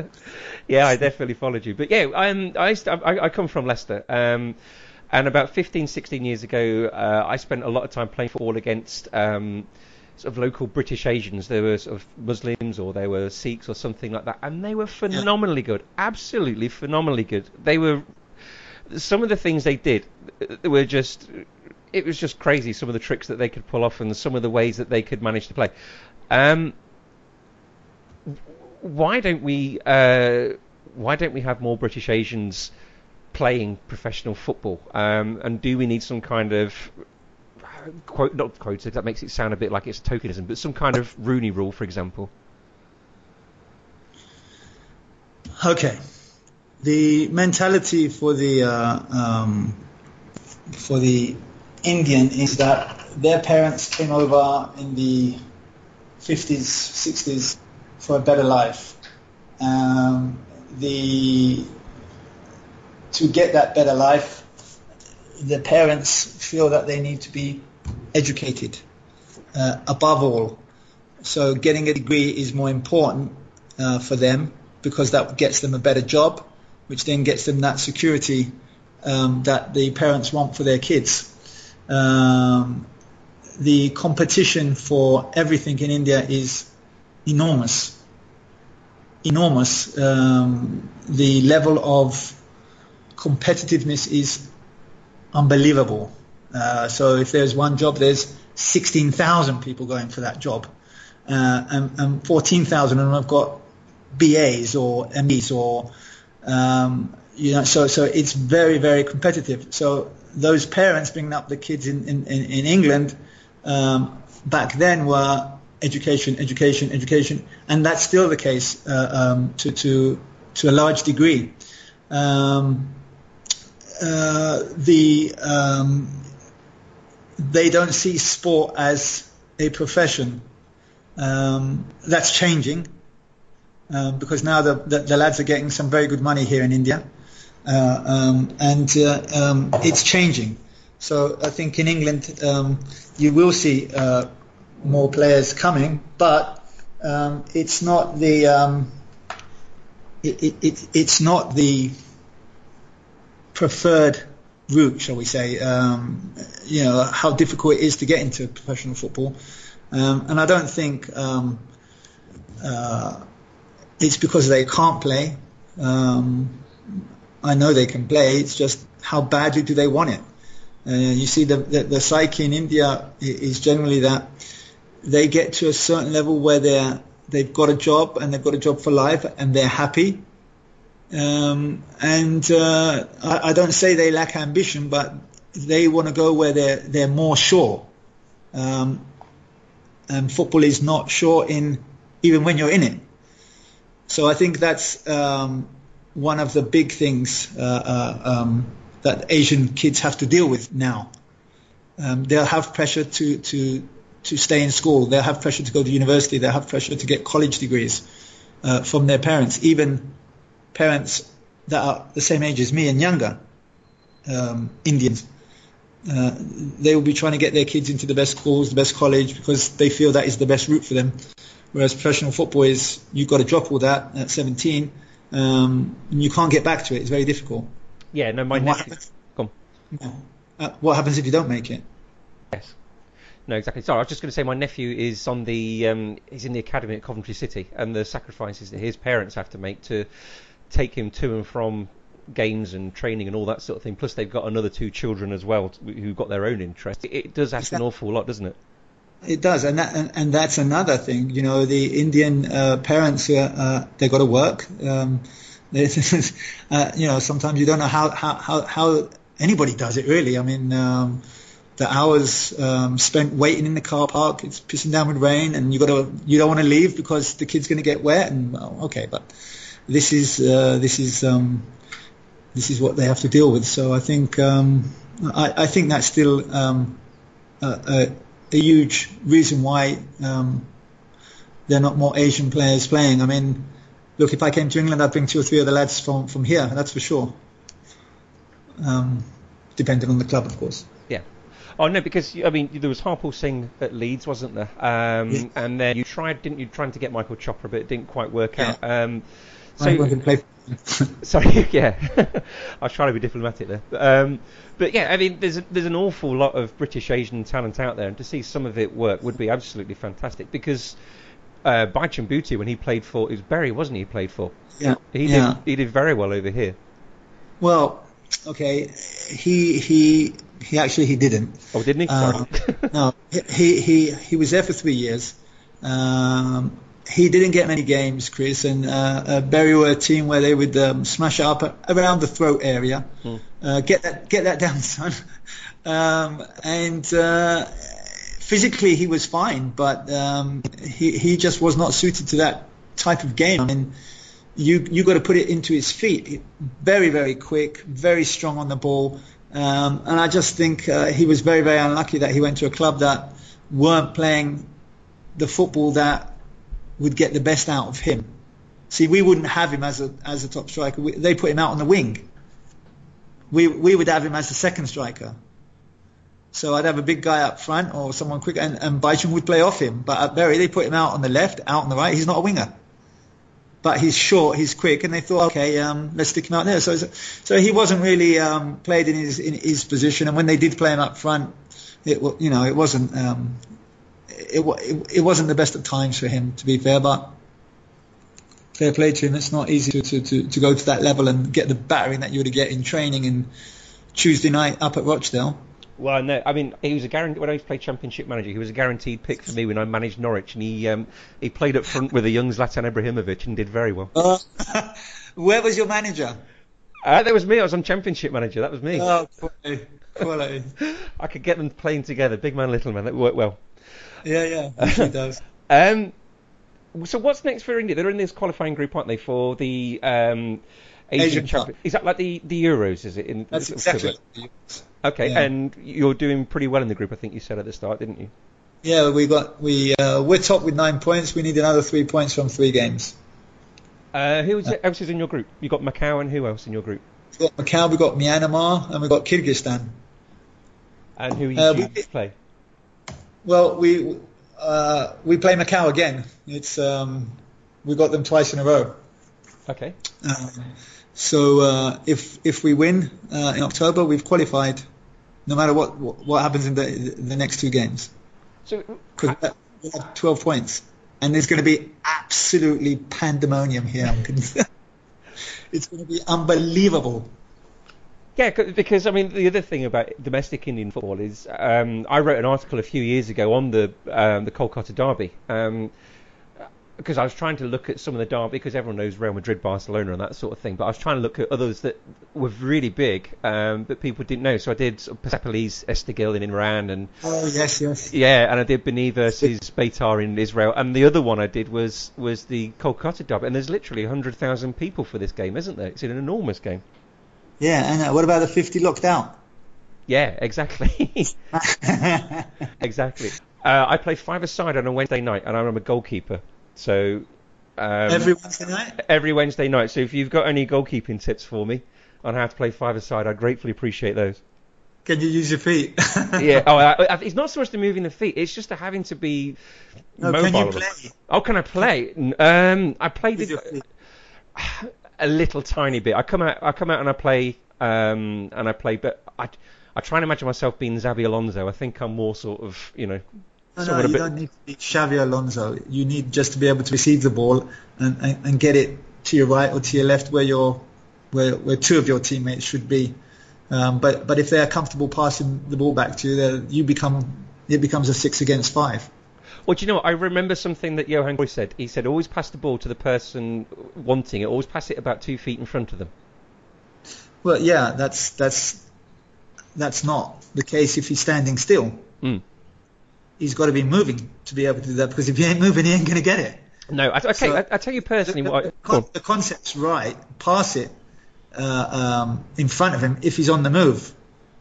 Speaker 1: yeah, I definitely followed you. But yeah, I'm, I, I, I come from Leicester. Um, and about 15, 16 years ago, uh, I spent a lot of time playing football against um, sort of local British Asians. They were sort of Muslims or they were Sikhs or something like that, and they were phenomenally good, absolutely phenomenally good. They were some of the things they did were just it was just crazy. Some of the tricks that they could pull off and some of the ways that they could manage to play. Um, why don't we? Uh, why don't we have more British Asians? Playing professional football? Um, and do we need some kind of quote not quote that makes it sound a bit like it's tokenism, but some kind of Rooney rule, for example?
Speaker 2: Okay, the mentality for the uh, um, for the Indian is that their parents came over in the 50s, 60s for a better life. Um, the to get that better life, the parents feel that they need to be educated uh, above all. So getting a degree is more important uh, for them because that gets them a better job, which then gets them that security um, that the parents want for their kids. Um, the competition for everything in India is enormous. Enormous. Um, the level of competitiveness is unbelievable. Uh, so if there's one job, there's 16,000 people going for that job. Uh, and, and 14,000 of them have got BAs or MBs or, um, you know, so, so it's very, very competitive. So those parents bringing up the kids in, in, in England um, back then were education, education, education, and that's still the case uh, um, to, to, to a large degree. Um, uh, the um, they don't see sport as a profession. Um, that's changing um, because now the, the, the, lads are getting some very good money here in India, uh, um, and uh, um, it's changing. So I think in England um, you will see uh, more players coming, but it's not the it, it, it's not the preferred route, shall we say, um, you know, how difficult it is to get into professional football. Um, and I don't think um, uh, it's because they can't play. Um, I know they can play. It's just how badly do they want it? Uh, you see, the, the, the psyche in India is generally that they get to a certain level where they're they've got a job and they've got a job for life and they're happy um, and uh, I, I, don't say they lack ambition, but they want to go where they're they're more sure. Um, and football is not sure in even when you're in it. So I think that's um, one of the big things uh, uh, um, that Asian kids have to deal with now. Um, they'll have pressure to to to stay in school. They'll have pressure to go to university. They'll have pressure to get college degrees uh, from their parents, even parents that are the same age as me and younger, um, Indians, uh, they will be trying to get their kids into the best schools, the best college, because they feel that is the best route for them. Whereas professional football is, you've got to drop all that at 17, um, and you can't get back to it. It's very difficult.
Speaker 1: Yeah, no, my
Speaker 2: and
Speaker 1: nephew. Come.
Speaker 2: Uh, what happens if you don't make it?
Speaker 1: Yes. No, exactly. Sorry, I was just going to say my nephew is on the um, he's in the academy at Coventry City, and the sacrifices that his parents have to make to take him to and from games and training and all that sort of thing. Plus, they've got another two children as well who've got their own interests. It, does ask an awful lot, doesn't it?
Speaker 2: It does, and that, and, and that's another thing. You know, the Indian uh, parents, uh, uh, they got to work. Um, uh, you know, sometimes you don't know how, how, how, how anybody does it really. I mean, um, the hours um, spent waiting in the car park, it's pissing down with rain, and you got to, you don't want to leave because the kid's going to get wet. And well, okay, but this is uh, this is um, this is what they have to deal with. So I think um, I, I, think that's still um, a, a, a, huge reason why um, there are not more Asian players playing. I mean, look, if I came to England, I'd bring two or three of the lads from from here. That's for sure. Um, depending on the club, of course.
Speaker 1: Yeah. Oh no, because I mean there was Harpal Singh at Leeds, wasn't there? Um, yeah. And then you tried, didn't you, trying to get Michael Chopra, but it didn't quite work yeah. out. Um,
Speaker 2: so,
Speaker 1: sorry, yeah, I was trying to be diplomatic there, um, but yeah, I mean, there's a, there's an awful lot of British Asian talent out there, and to see some of it work would be absolutely fantastic because uh, Bhutia, when he played for, it was Bury, wasn't he? He played for.
Speaker 2: Yeah.
Speaker 1: He
Speaker 2: yeah.
Speaker 1: did. He did very well over here.
Speaker 2: Well, okay, he he he actually he didn't.
Speaker 1: Oh, didn't he? Uh,
Speaker 2: no, he he he was there for three years. Um, he didn't get many games, Chris, and uh, uh, Bury were a team where they would um, smash up around the throat area, mm. uh, get that get that down, son. Um, and uh, physically he was fine, but um, he he just was not suited to that type of game. I mean, you you got to put it into his feet. Very very quick, very strong on the ball, um, and I just think uh, he was very very unlucky that he went to a club that weren't playing the football that would get the best out of him. See, we wouldn't have him as a as a top striker. We, they put him out on the wing. We we would have him as a second striker. So I'd have a big guy up front or someone quick, and, and Baichung would play off him. But at Bury, they put him out on the left, out on the right. He's not a winger. But he's short, he's quick, and they thought, okay, um, let's stick him out there. So, so he wasn't really um, played in his in his position. And when they did play him up front, it you know it wasn't um, it, it, it wasn't the best of times for him to be fair, but fair play to him. It's not easy to, to, to, go to that level and get the battering that you would get in training and Tuesday night up at Rochdale.
Speaker 1: Well, no, I mean he was a guaranteed when I played Championship manager. He was a guaranteed pick for me when I managed Norwich, and he um, he played up front with a young Zlatan Ibrahimovic and did very well.
Speaker 2: Uh, where was your manager?
Speaker 1: Uh, that was me. I was on Championship manager. That was me.
Speaker 2: Oh, quality. quality.
Speaker 1: I could get them playing together, big man, little man. That worked well.
Speaker 2: Yeah, yeah, it does.
Speaker 1: um, so what's next for India? They're in this qualifying group, aren't they, for the um, Asian,
Speaker 2: Asian
Speaker 1: Champion? Is that like the, the Euros? Is it in?
Speaker 2: That's exactly.
Speaker 1: Okay,
Speaker 2: Yeah.
Speaker 1: and you're doing pretty well in the group. I think you said at the start, didn't you?
Speaker 2: Yeah, we got we uh, we're top with nine points. We need another three points from three games.
Speaker 1: Uh, who is, else is in your group? You got Macau and who else in your group?
Speaker 2: We got Macau, we got Myanmar, and we got Kyrgyzstan.
Speaker 1: And who you
Speaker 2: Uh, we-
Speaker 1: play?
Speaker 2: Well, we uh, we play Macau again. It's um, we got them twice in a row.
Speaker 1: Okay.
Speaker 2: Um, so uh, if if we win uh, in October, we've qualified. No matter what what happens in the the next two games,
Speaker 1: So
Speaker 2: because we have 12 points, and there's going to be absolutely pandemonium here. It's going to be unbelievable.
Speaker 1: Yeah, because I mean the other thing about domestic Indian football is um, I wrote an article a few years ago on the um, the Kolkata derby um, because I was trying to look at some of the derby because everyone knows Real Madrid, Barcelona, and that sort of thing. But I was trying to look at others that were really big um, that people didn't know. So I did sort of Persepolis, Esteghlal in Iran, and
Speaker 2: Oh yes, yes.
Speaker 1: yeah, and I did Beni versus Beitar in Israel, and the other one I did was was the Kolkata derby. And there's literally hundred thousand people for this game, isn't there? It's an enormous game.
Speaker 2: Yeah, and uh, what about the 50 locked out?
Speaker 1: Yeah, exactly. exactly. Uh, I play five aside on a Wednesday night, and I'm a goalkeeper. So um,
Speaker 2: Every Wednesday night.
Speaker 1: every Wednesday night. So if you've got any goalkeeping tips for me on how to play five aside, I'd gratefully appreciate those.
Speaker 2: Can you use your feet?
Speaker 1: yeah. Oh, I, I, it's not so much the moving the feet; it's just to having to be
Speaker 2: No,
Speaker 1: mobile.
Speaker 2: can you play?
Speaker 1: Oh, can I play? Um, I played
Speaker 2: With your
Speaker 1: it
Speaker 2: feet?
Speaker 1: a little tiny bit. I come out, I come out and I play, um, and I play, but I, I try and imagine myself being Xabi Alonso. I think I'm more sort of, you know,
Speaker 2: No, no, you
Speaker 1: bit.
Speaker 2: don't need to be Xabi Alonso. You need just to be able to receive the ball and, and, and get it to your right or to your left where your where, where two of your teammates should be. Um, but but if they are comfortable passing the ball back to you, then you become it becomes a six against five.
Speaker 1: Well, do you know what? I remember something that Johan Cruyff said. He said, always pass the ball to the person wanting it. Always pass it about two feet in front of them.
Speaker 2: Well, yeah, that's that's that's not the case if he's standing still.
Speaker 1: Mm.
Speaker 2: He's got to be moving to be able to do that because if he ain't moving, he ain't going to get it.
Speaker 1: No, I, okay,
Speaker 2: So-
Speaker 1: I, I tell you personally
Speaker 2: the,
Speaker 1: what. I,
Speaker 2: the,
Speaker 1: go on.
Speaker 2: the concept's right. Pass it uh, um, in front of him if he's on the move.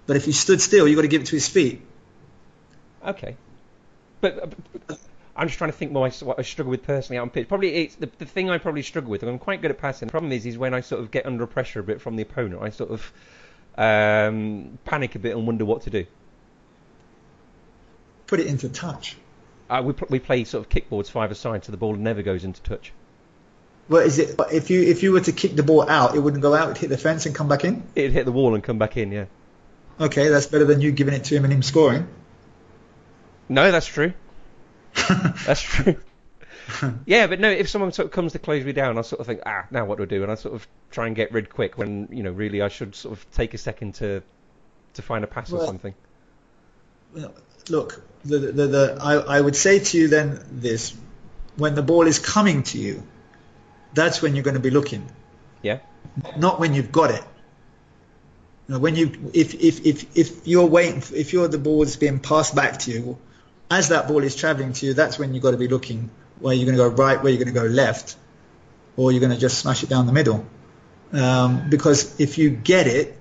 Speaker 2: But if he stood still, you've got to give it to his feet.
Speaker 1: Okay, but, but I'm just trying to think more what I struggle with personally out on pitch. Probably it's the, the thing I probably struggle with. I'm quite good at passing. The problem is, is when I sort of get under pressure a bit from the opponent, I sort of um, panic a bit and wonder what to do.
Speaker 2: Put it into touch.
Speaker 1: Uh, we, we play sort of kickboards five aside, so the ball never goes into touch.
Speaker 2: Well, is it if you if you were to kick the ball out, it wouldn't go out. It'd hit the fence and come back in.
Speaker 1: It'd hit the wall and come back in. Yeah.
Speaker 2: Okay, that's better than you giving it to him and him scoring.
Speaker 1: No, that's true. That's true. yeah, but no, if someone sort of comes to close me down, I sort of think, ah, now what do I do? And I sort of try and get rid quick when, you know, really I should sort of take a second to to find a pass or
Speaker 2: Well-
Speaker 1: something.
Speaker 2: Look, the, the, the, I, I would say to you then this: when the ball is coming to you, that's when you're going to be looking.
Speaker 1: Yeah.
Speaker 2: not when you've got it. When you, if, if, if, if you're waiting, if you're the ball is being passed back to you, as that ball is traveling to you, that's when you've got to be looking where you're going to go right, where you're going to go left, or you're going to just smash it down the middle. Um, because if you get it,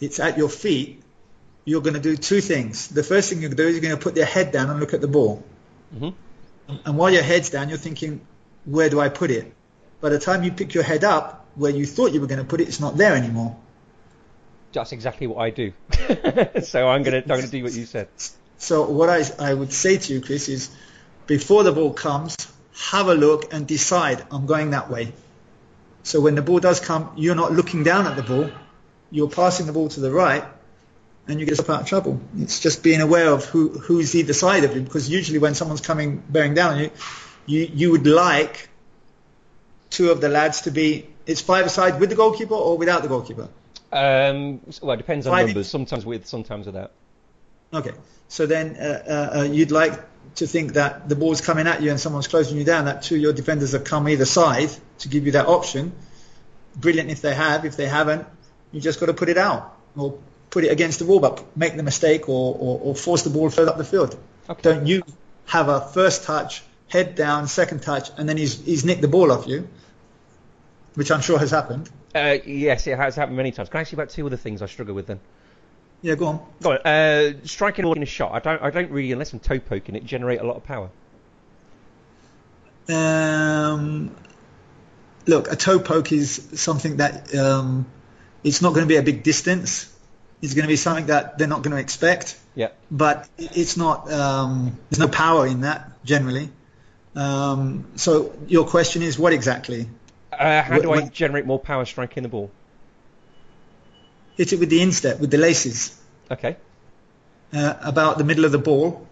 Speaker 2: it's at your feet. You're going to do two things. The first thing you're going to do is you're going to put your head down and look at the ball.
Speaker 1: hmm
Speaker 2: And while your head's down, you're thinking, where do I put it? By the time you pick your head up, where you thought you were going to put it, it's not there anymore.
Speaker 1: That's exactly what I do. so I'm gonna I'm gonna do what you said.
Speaker 2: So what I, I would say to you, Chris, is before the ball comes, have a look and decide, I'm going that way. So when the ball does come, you're not looking down at the ball, you're passing the ball to the right, and you get yourself out of trouble. It's just being aware of who who's either side of you, because usually when someone's coming bearing down on you, you you would like two of the lads to be it's five aside with the goalkeeper or without the goalkeeper.
Speaker 1: Um, well, it depends on
Speaker 2: Five-
Speaker 1: numbers. Sometimes with, sometimes without.
Speaker 2: Okay, so then uh, uh, uh, you'd like to think that the ball's coming at you and someone's closing you down. That two of your defenders have come either side to give you that option. Brilliant if they have. If they haven't, you just got to put it out or put it against the wall, but make the mistake or, or, or force the ball further up the field.
Speaker 1: Okay.
Speaker 2: Don't you have a first touch, head down, second touch, and then he's he's nicked the ball off you, which I'm sure has happened.
Speaker 1: Uh, yes, it has happened many times. Can I ask you about two other things I struggle with then?
Speaker 2: Yeah, go on.
Speaker 1: Go on. Uh, striking or in a shot. I don't. I don't really, unless I'm toe poking it, generate a lot of power.
Speaker 2: Um, look, a toe poke is something that um, it's not going to be a big distance. It's going to be something that they're not going to expect,
Speaker 1: Yeah.
Speaker 2: but it's not. Um, there's no power in that generally. Um, so your question is, what exactly?
Speaker 1: Uh, how do I generate more power striking the ball?
Speaker 2: Hit it with the instep, with the laces,
Speaker 1: Okay.
Speaker 2: uh, about the middle of the ball,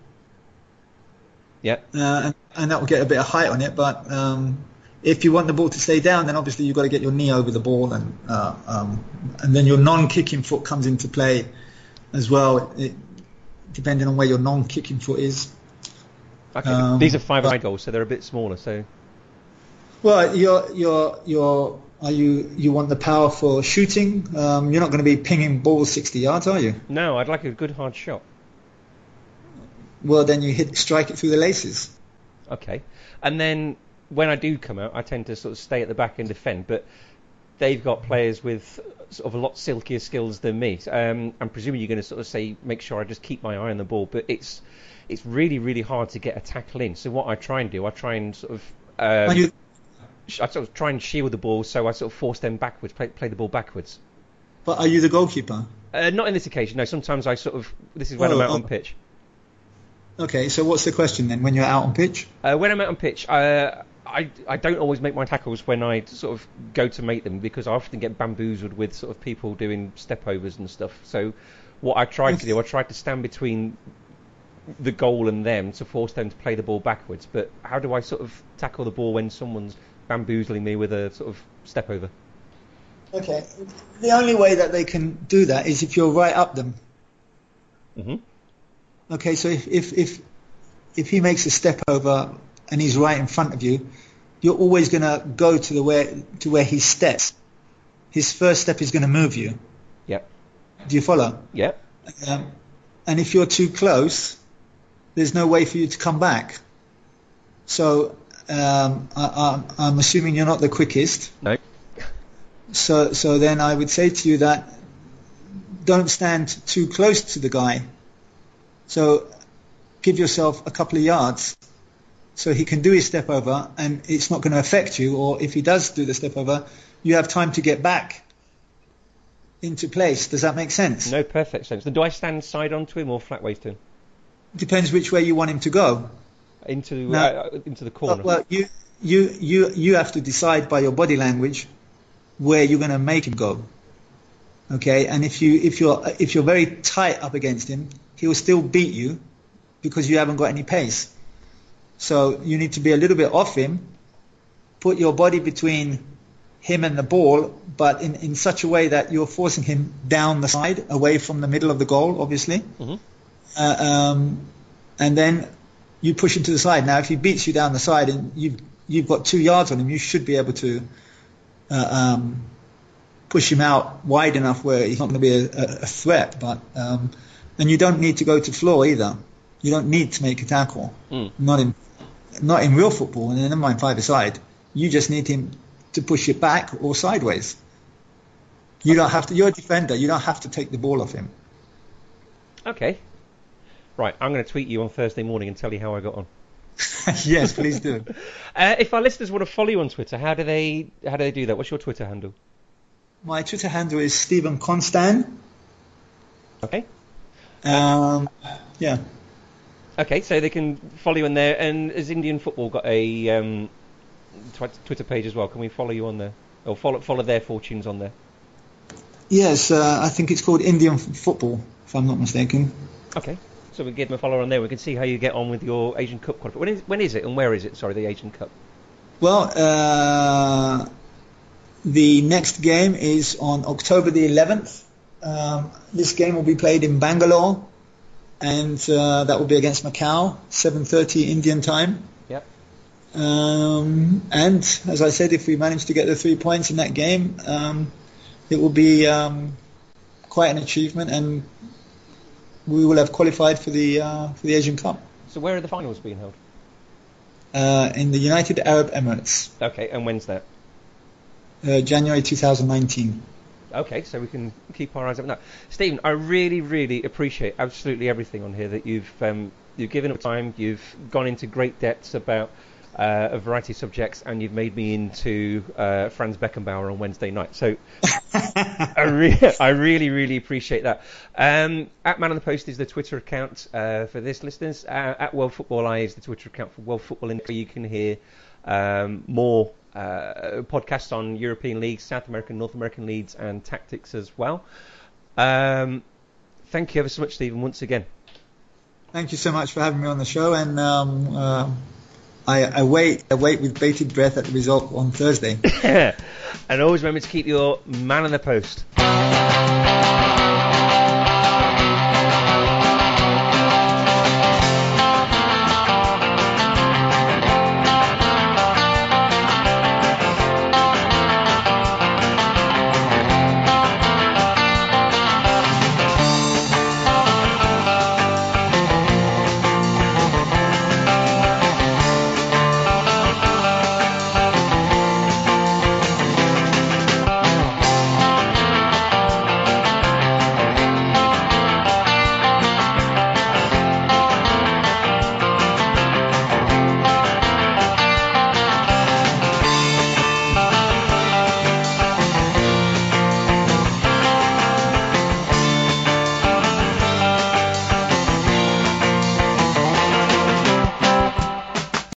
Speaker 1: Yeah.
Speaker 2: uh, and, and that will get a bit of height on it. But um, if you want the ball to stay down, then obviously you've got to get your knee over the ball, and uh, um, and then your non-kicking foot comes into play as well, it, depending on where your non-kicking foot is.
Speaker 1: Okay.
Speaker 2: Um,
Speaker 1: These are five-eye goals, so they're a bit smaller. So
Speaker 2: Well, you're you're you're are you you want the power for shooting? Um, you're not going to be pinging balls 60 yards, are you?
Speaker 1: no, I'd like a good hard shot.
Speaker 2: Well, then you hit strike it through the laces.
Speaker 1: Okay. And then when I do come out, I tend to sort of stay at the back and defend, but they've got players with sort of a lot silkier skills than me. Um, I'm presuming you're going to sort of say, make sure I just keep my eye on the ball, but it's it's really, really hard to get a tackle in. So what I try and do, I try and sort of um,
Speaker 2: Are you
Speaker 1: sh- I sort of try and shield the ball, so I sort of force them backwards, play, play the ball backwards.
Speaker 2: but are you the goalkeeper?
Speaker 1: Uh, not in this occasion, no. Sometimes I sort of this is when
Speaker 2: Oh,
Speaker 1: I'm out
Speaker 2: oh.
Speaker 1: on pitch.
Speaker 2: Okay, so what's the question then? When you're out on pitch?
Speaker 1: Uh, when I'm out on pitch, uh, I I don't always make my tackles when I sort of go to make them because I often get bamboozled with sort of people doing step overs and stuff. So what I tried to do, I tried to stand between the goal and them to force them to play the ball backwards. But how do I sort of tackle the ball when someone's bamboozling me with a sort of step over?
Speaker 2: Okay. The only way that they can do that is if you're right up them.
Speaker 1: hmm
Speaker 2: Okay, so if if if, if he makes a step over and he's right in front of you, you're always going to go to the where to where he steps. His first step is going to move you.
Speaker 1: Yep.
Speaker 2: Do you follow?
Speaker 1: Yep.
Speaker 2: Um, and if you're too close, there's no way for you to come back. So um, I, I, I'm assuming you're not the quickest.
Speaker 1: No.
Speaker 2: So so then I would say to you that don't stand too close to the guy. So give yourself a couple of yards so he can do his step over and it's not going to affect you or if he does do the step over you have time to get back into place. Does that make sense?
Speaker 1: No perfect sense. Then do I stand side on to him or flat ways to him?
Speaker 2: Depends which way you want him to go.
Speaker 1: Into
Speaker 2: No.
Speaker 1: uh, into the corner.
Speaker 2: Well, you you you you have to decide by your body language where you're going to make him go. Okay, and if you if you're if you're very tight up against him, he will still beat you because you haven't got any pace. So you need to be a little bit off him, put your body between him and the ball, but in, in such a way that you're forcing him down the side, away from the middle of the goal, obviously.
Speaker 1: Mhm.
Speaker 2: Uh, um, and then you push him to the side. Now, if he beats you down the side and you've you've got two yards on him, you should be able to uh, um, push him out wide enough where he's not going to be a, a, threat. But um, and you don't need to go to floor either. You don't need to make a tackle.
Speaker 1: Mm.
Speaker 2: Not in not in real football, and never mind five aside. You just need him to push it back or sideways. You don't have to. You're a defender. You don't have to take the ball off him.
Speaker 1: Okay. Right, I'm going to tweet you on Thursday morning and tell you how I got on.
Speaker 2: yes, please do.
Speaker 1: Uh, if our listeners want to follow you on Twitter, how do they how do they do that? What's your Twitter handle?
Speaker 2: My Twitter handle is Stephen Constan.
Speaker 1: Okay.
Speaker 2: Um, yeah.
Speaker 1: Okay, so they can follow you on there. And has Indian football got a um, twi- Twitter page as well? Can we follow you on there, or follow follow their fortunes on there?
Speaker 2: Yes, uh, I think it's called Indian football if I'm not mistaken.
Speaker 1: Okay. So we give them a follow on there. We can see how you get on with your Asian Cup qualification. When is, when is it and where is it? Sorry, the Asian Cup.
Speaker 2: Well, uh, the next game is on October the 11th. Um, this game will be played in Bangalore, and uh, that will be against Macau, 7:30 Indian time.
Speaker 1: Yep.
Speaker 2: Um, and as I said, if we manage to get the three points in that game, um, it will be um, quite an achievement, and we will have qualified for the uh, for the Asian Cup
Speaker 1: So where are the finals being held?
Speaker 2: uh, in the United Arab Emirates,
Speaker 1: Okay, and when's that?
Speaker 2: uh, January 2019.
Speaker 1: Okay, so we can keep our eyes open. Now, Stephen, I really, really appreciate absolutely everything on here that you've um, you've given up time. You've gone into great depths about uh, a variety of subjects, and you've made me into uh, Franz Beckenbauer on Wednesday night. So I, re- I really, really appreciate that. Um, at Man on the Post is the Twitter account uh, for this, listeners. Uh, at World Football Eye is the Twitter account for World Football Info. You can hear um, more uh, podcasts on European leagues, South American, North American leagues, and tactics as well. Um, thank you ever so much, Stephen, once again.
Speaker 2: Thank you so much for having me on the show, and um, uh, I, I wait I wait with bated breath at the result on Thursday.
Speaker 1: and always remember to keep your man on the post.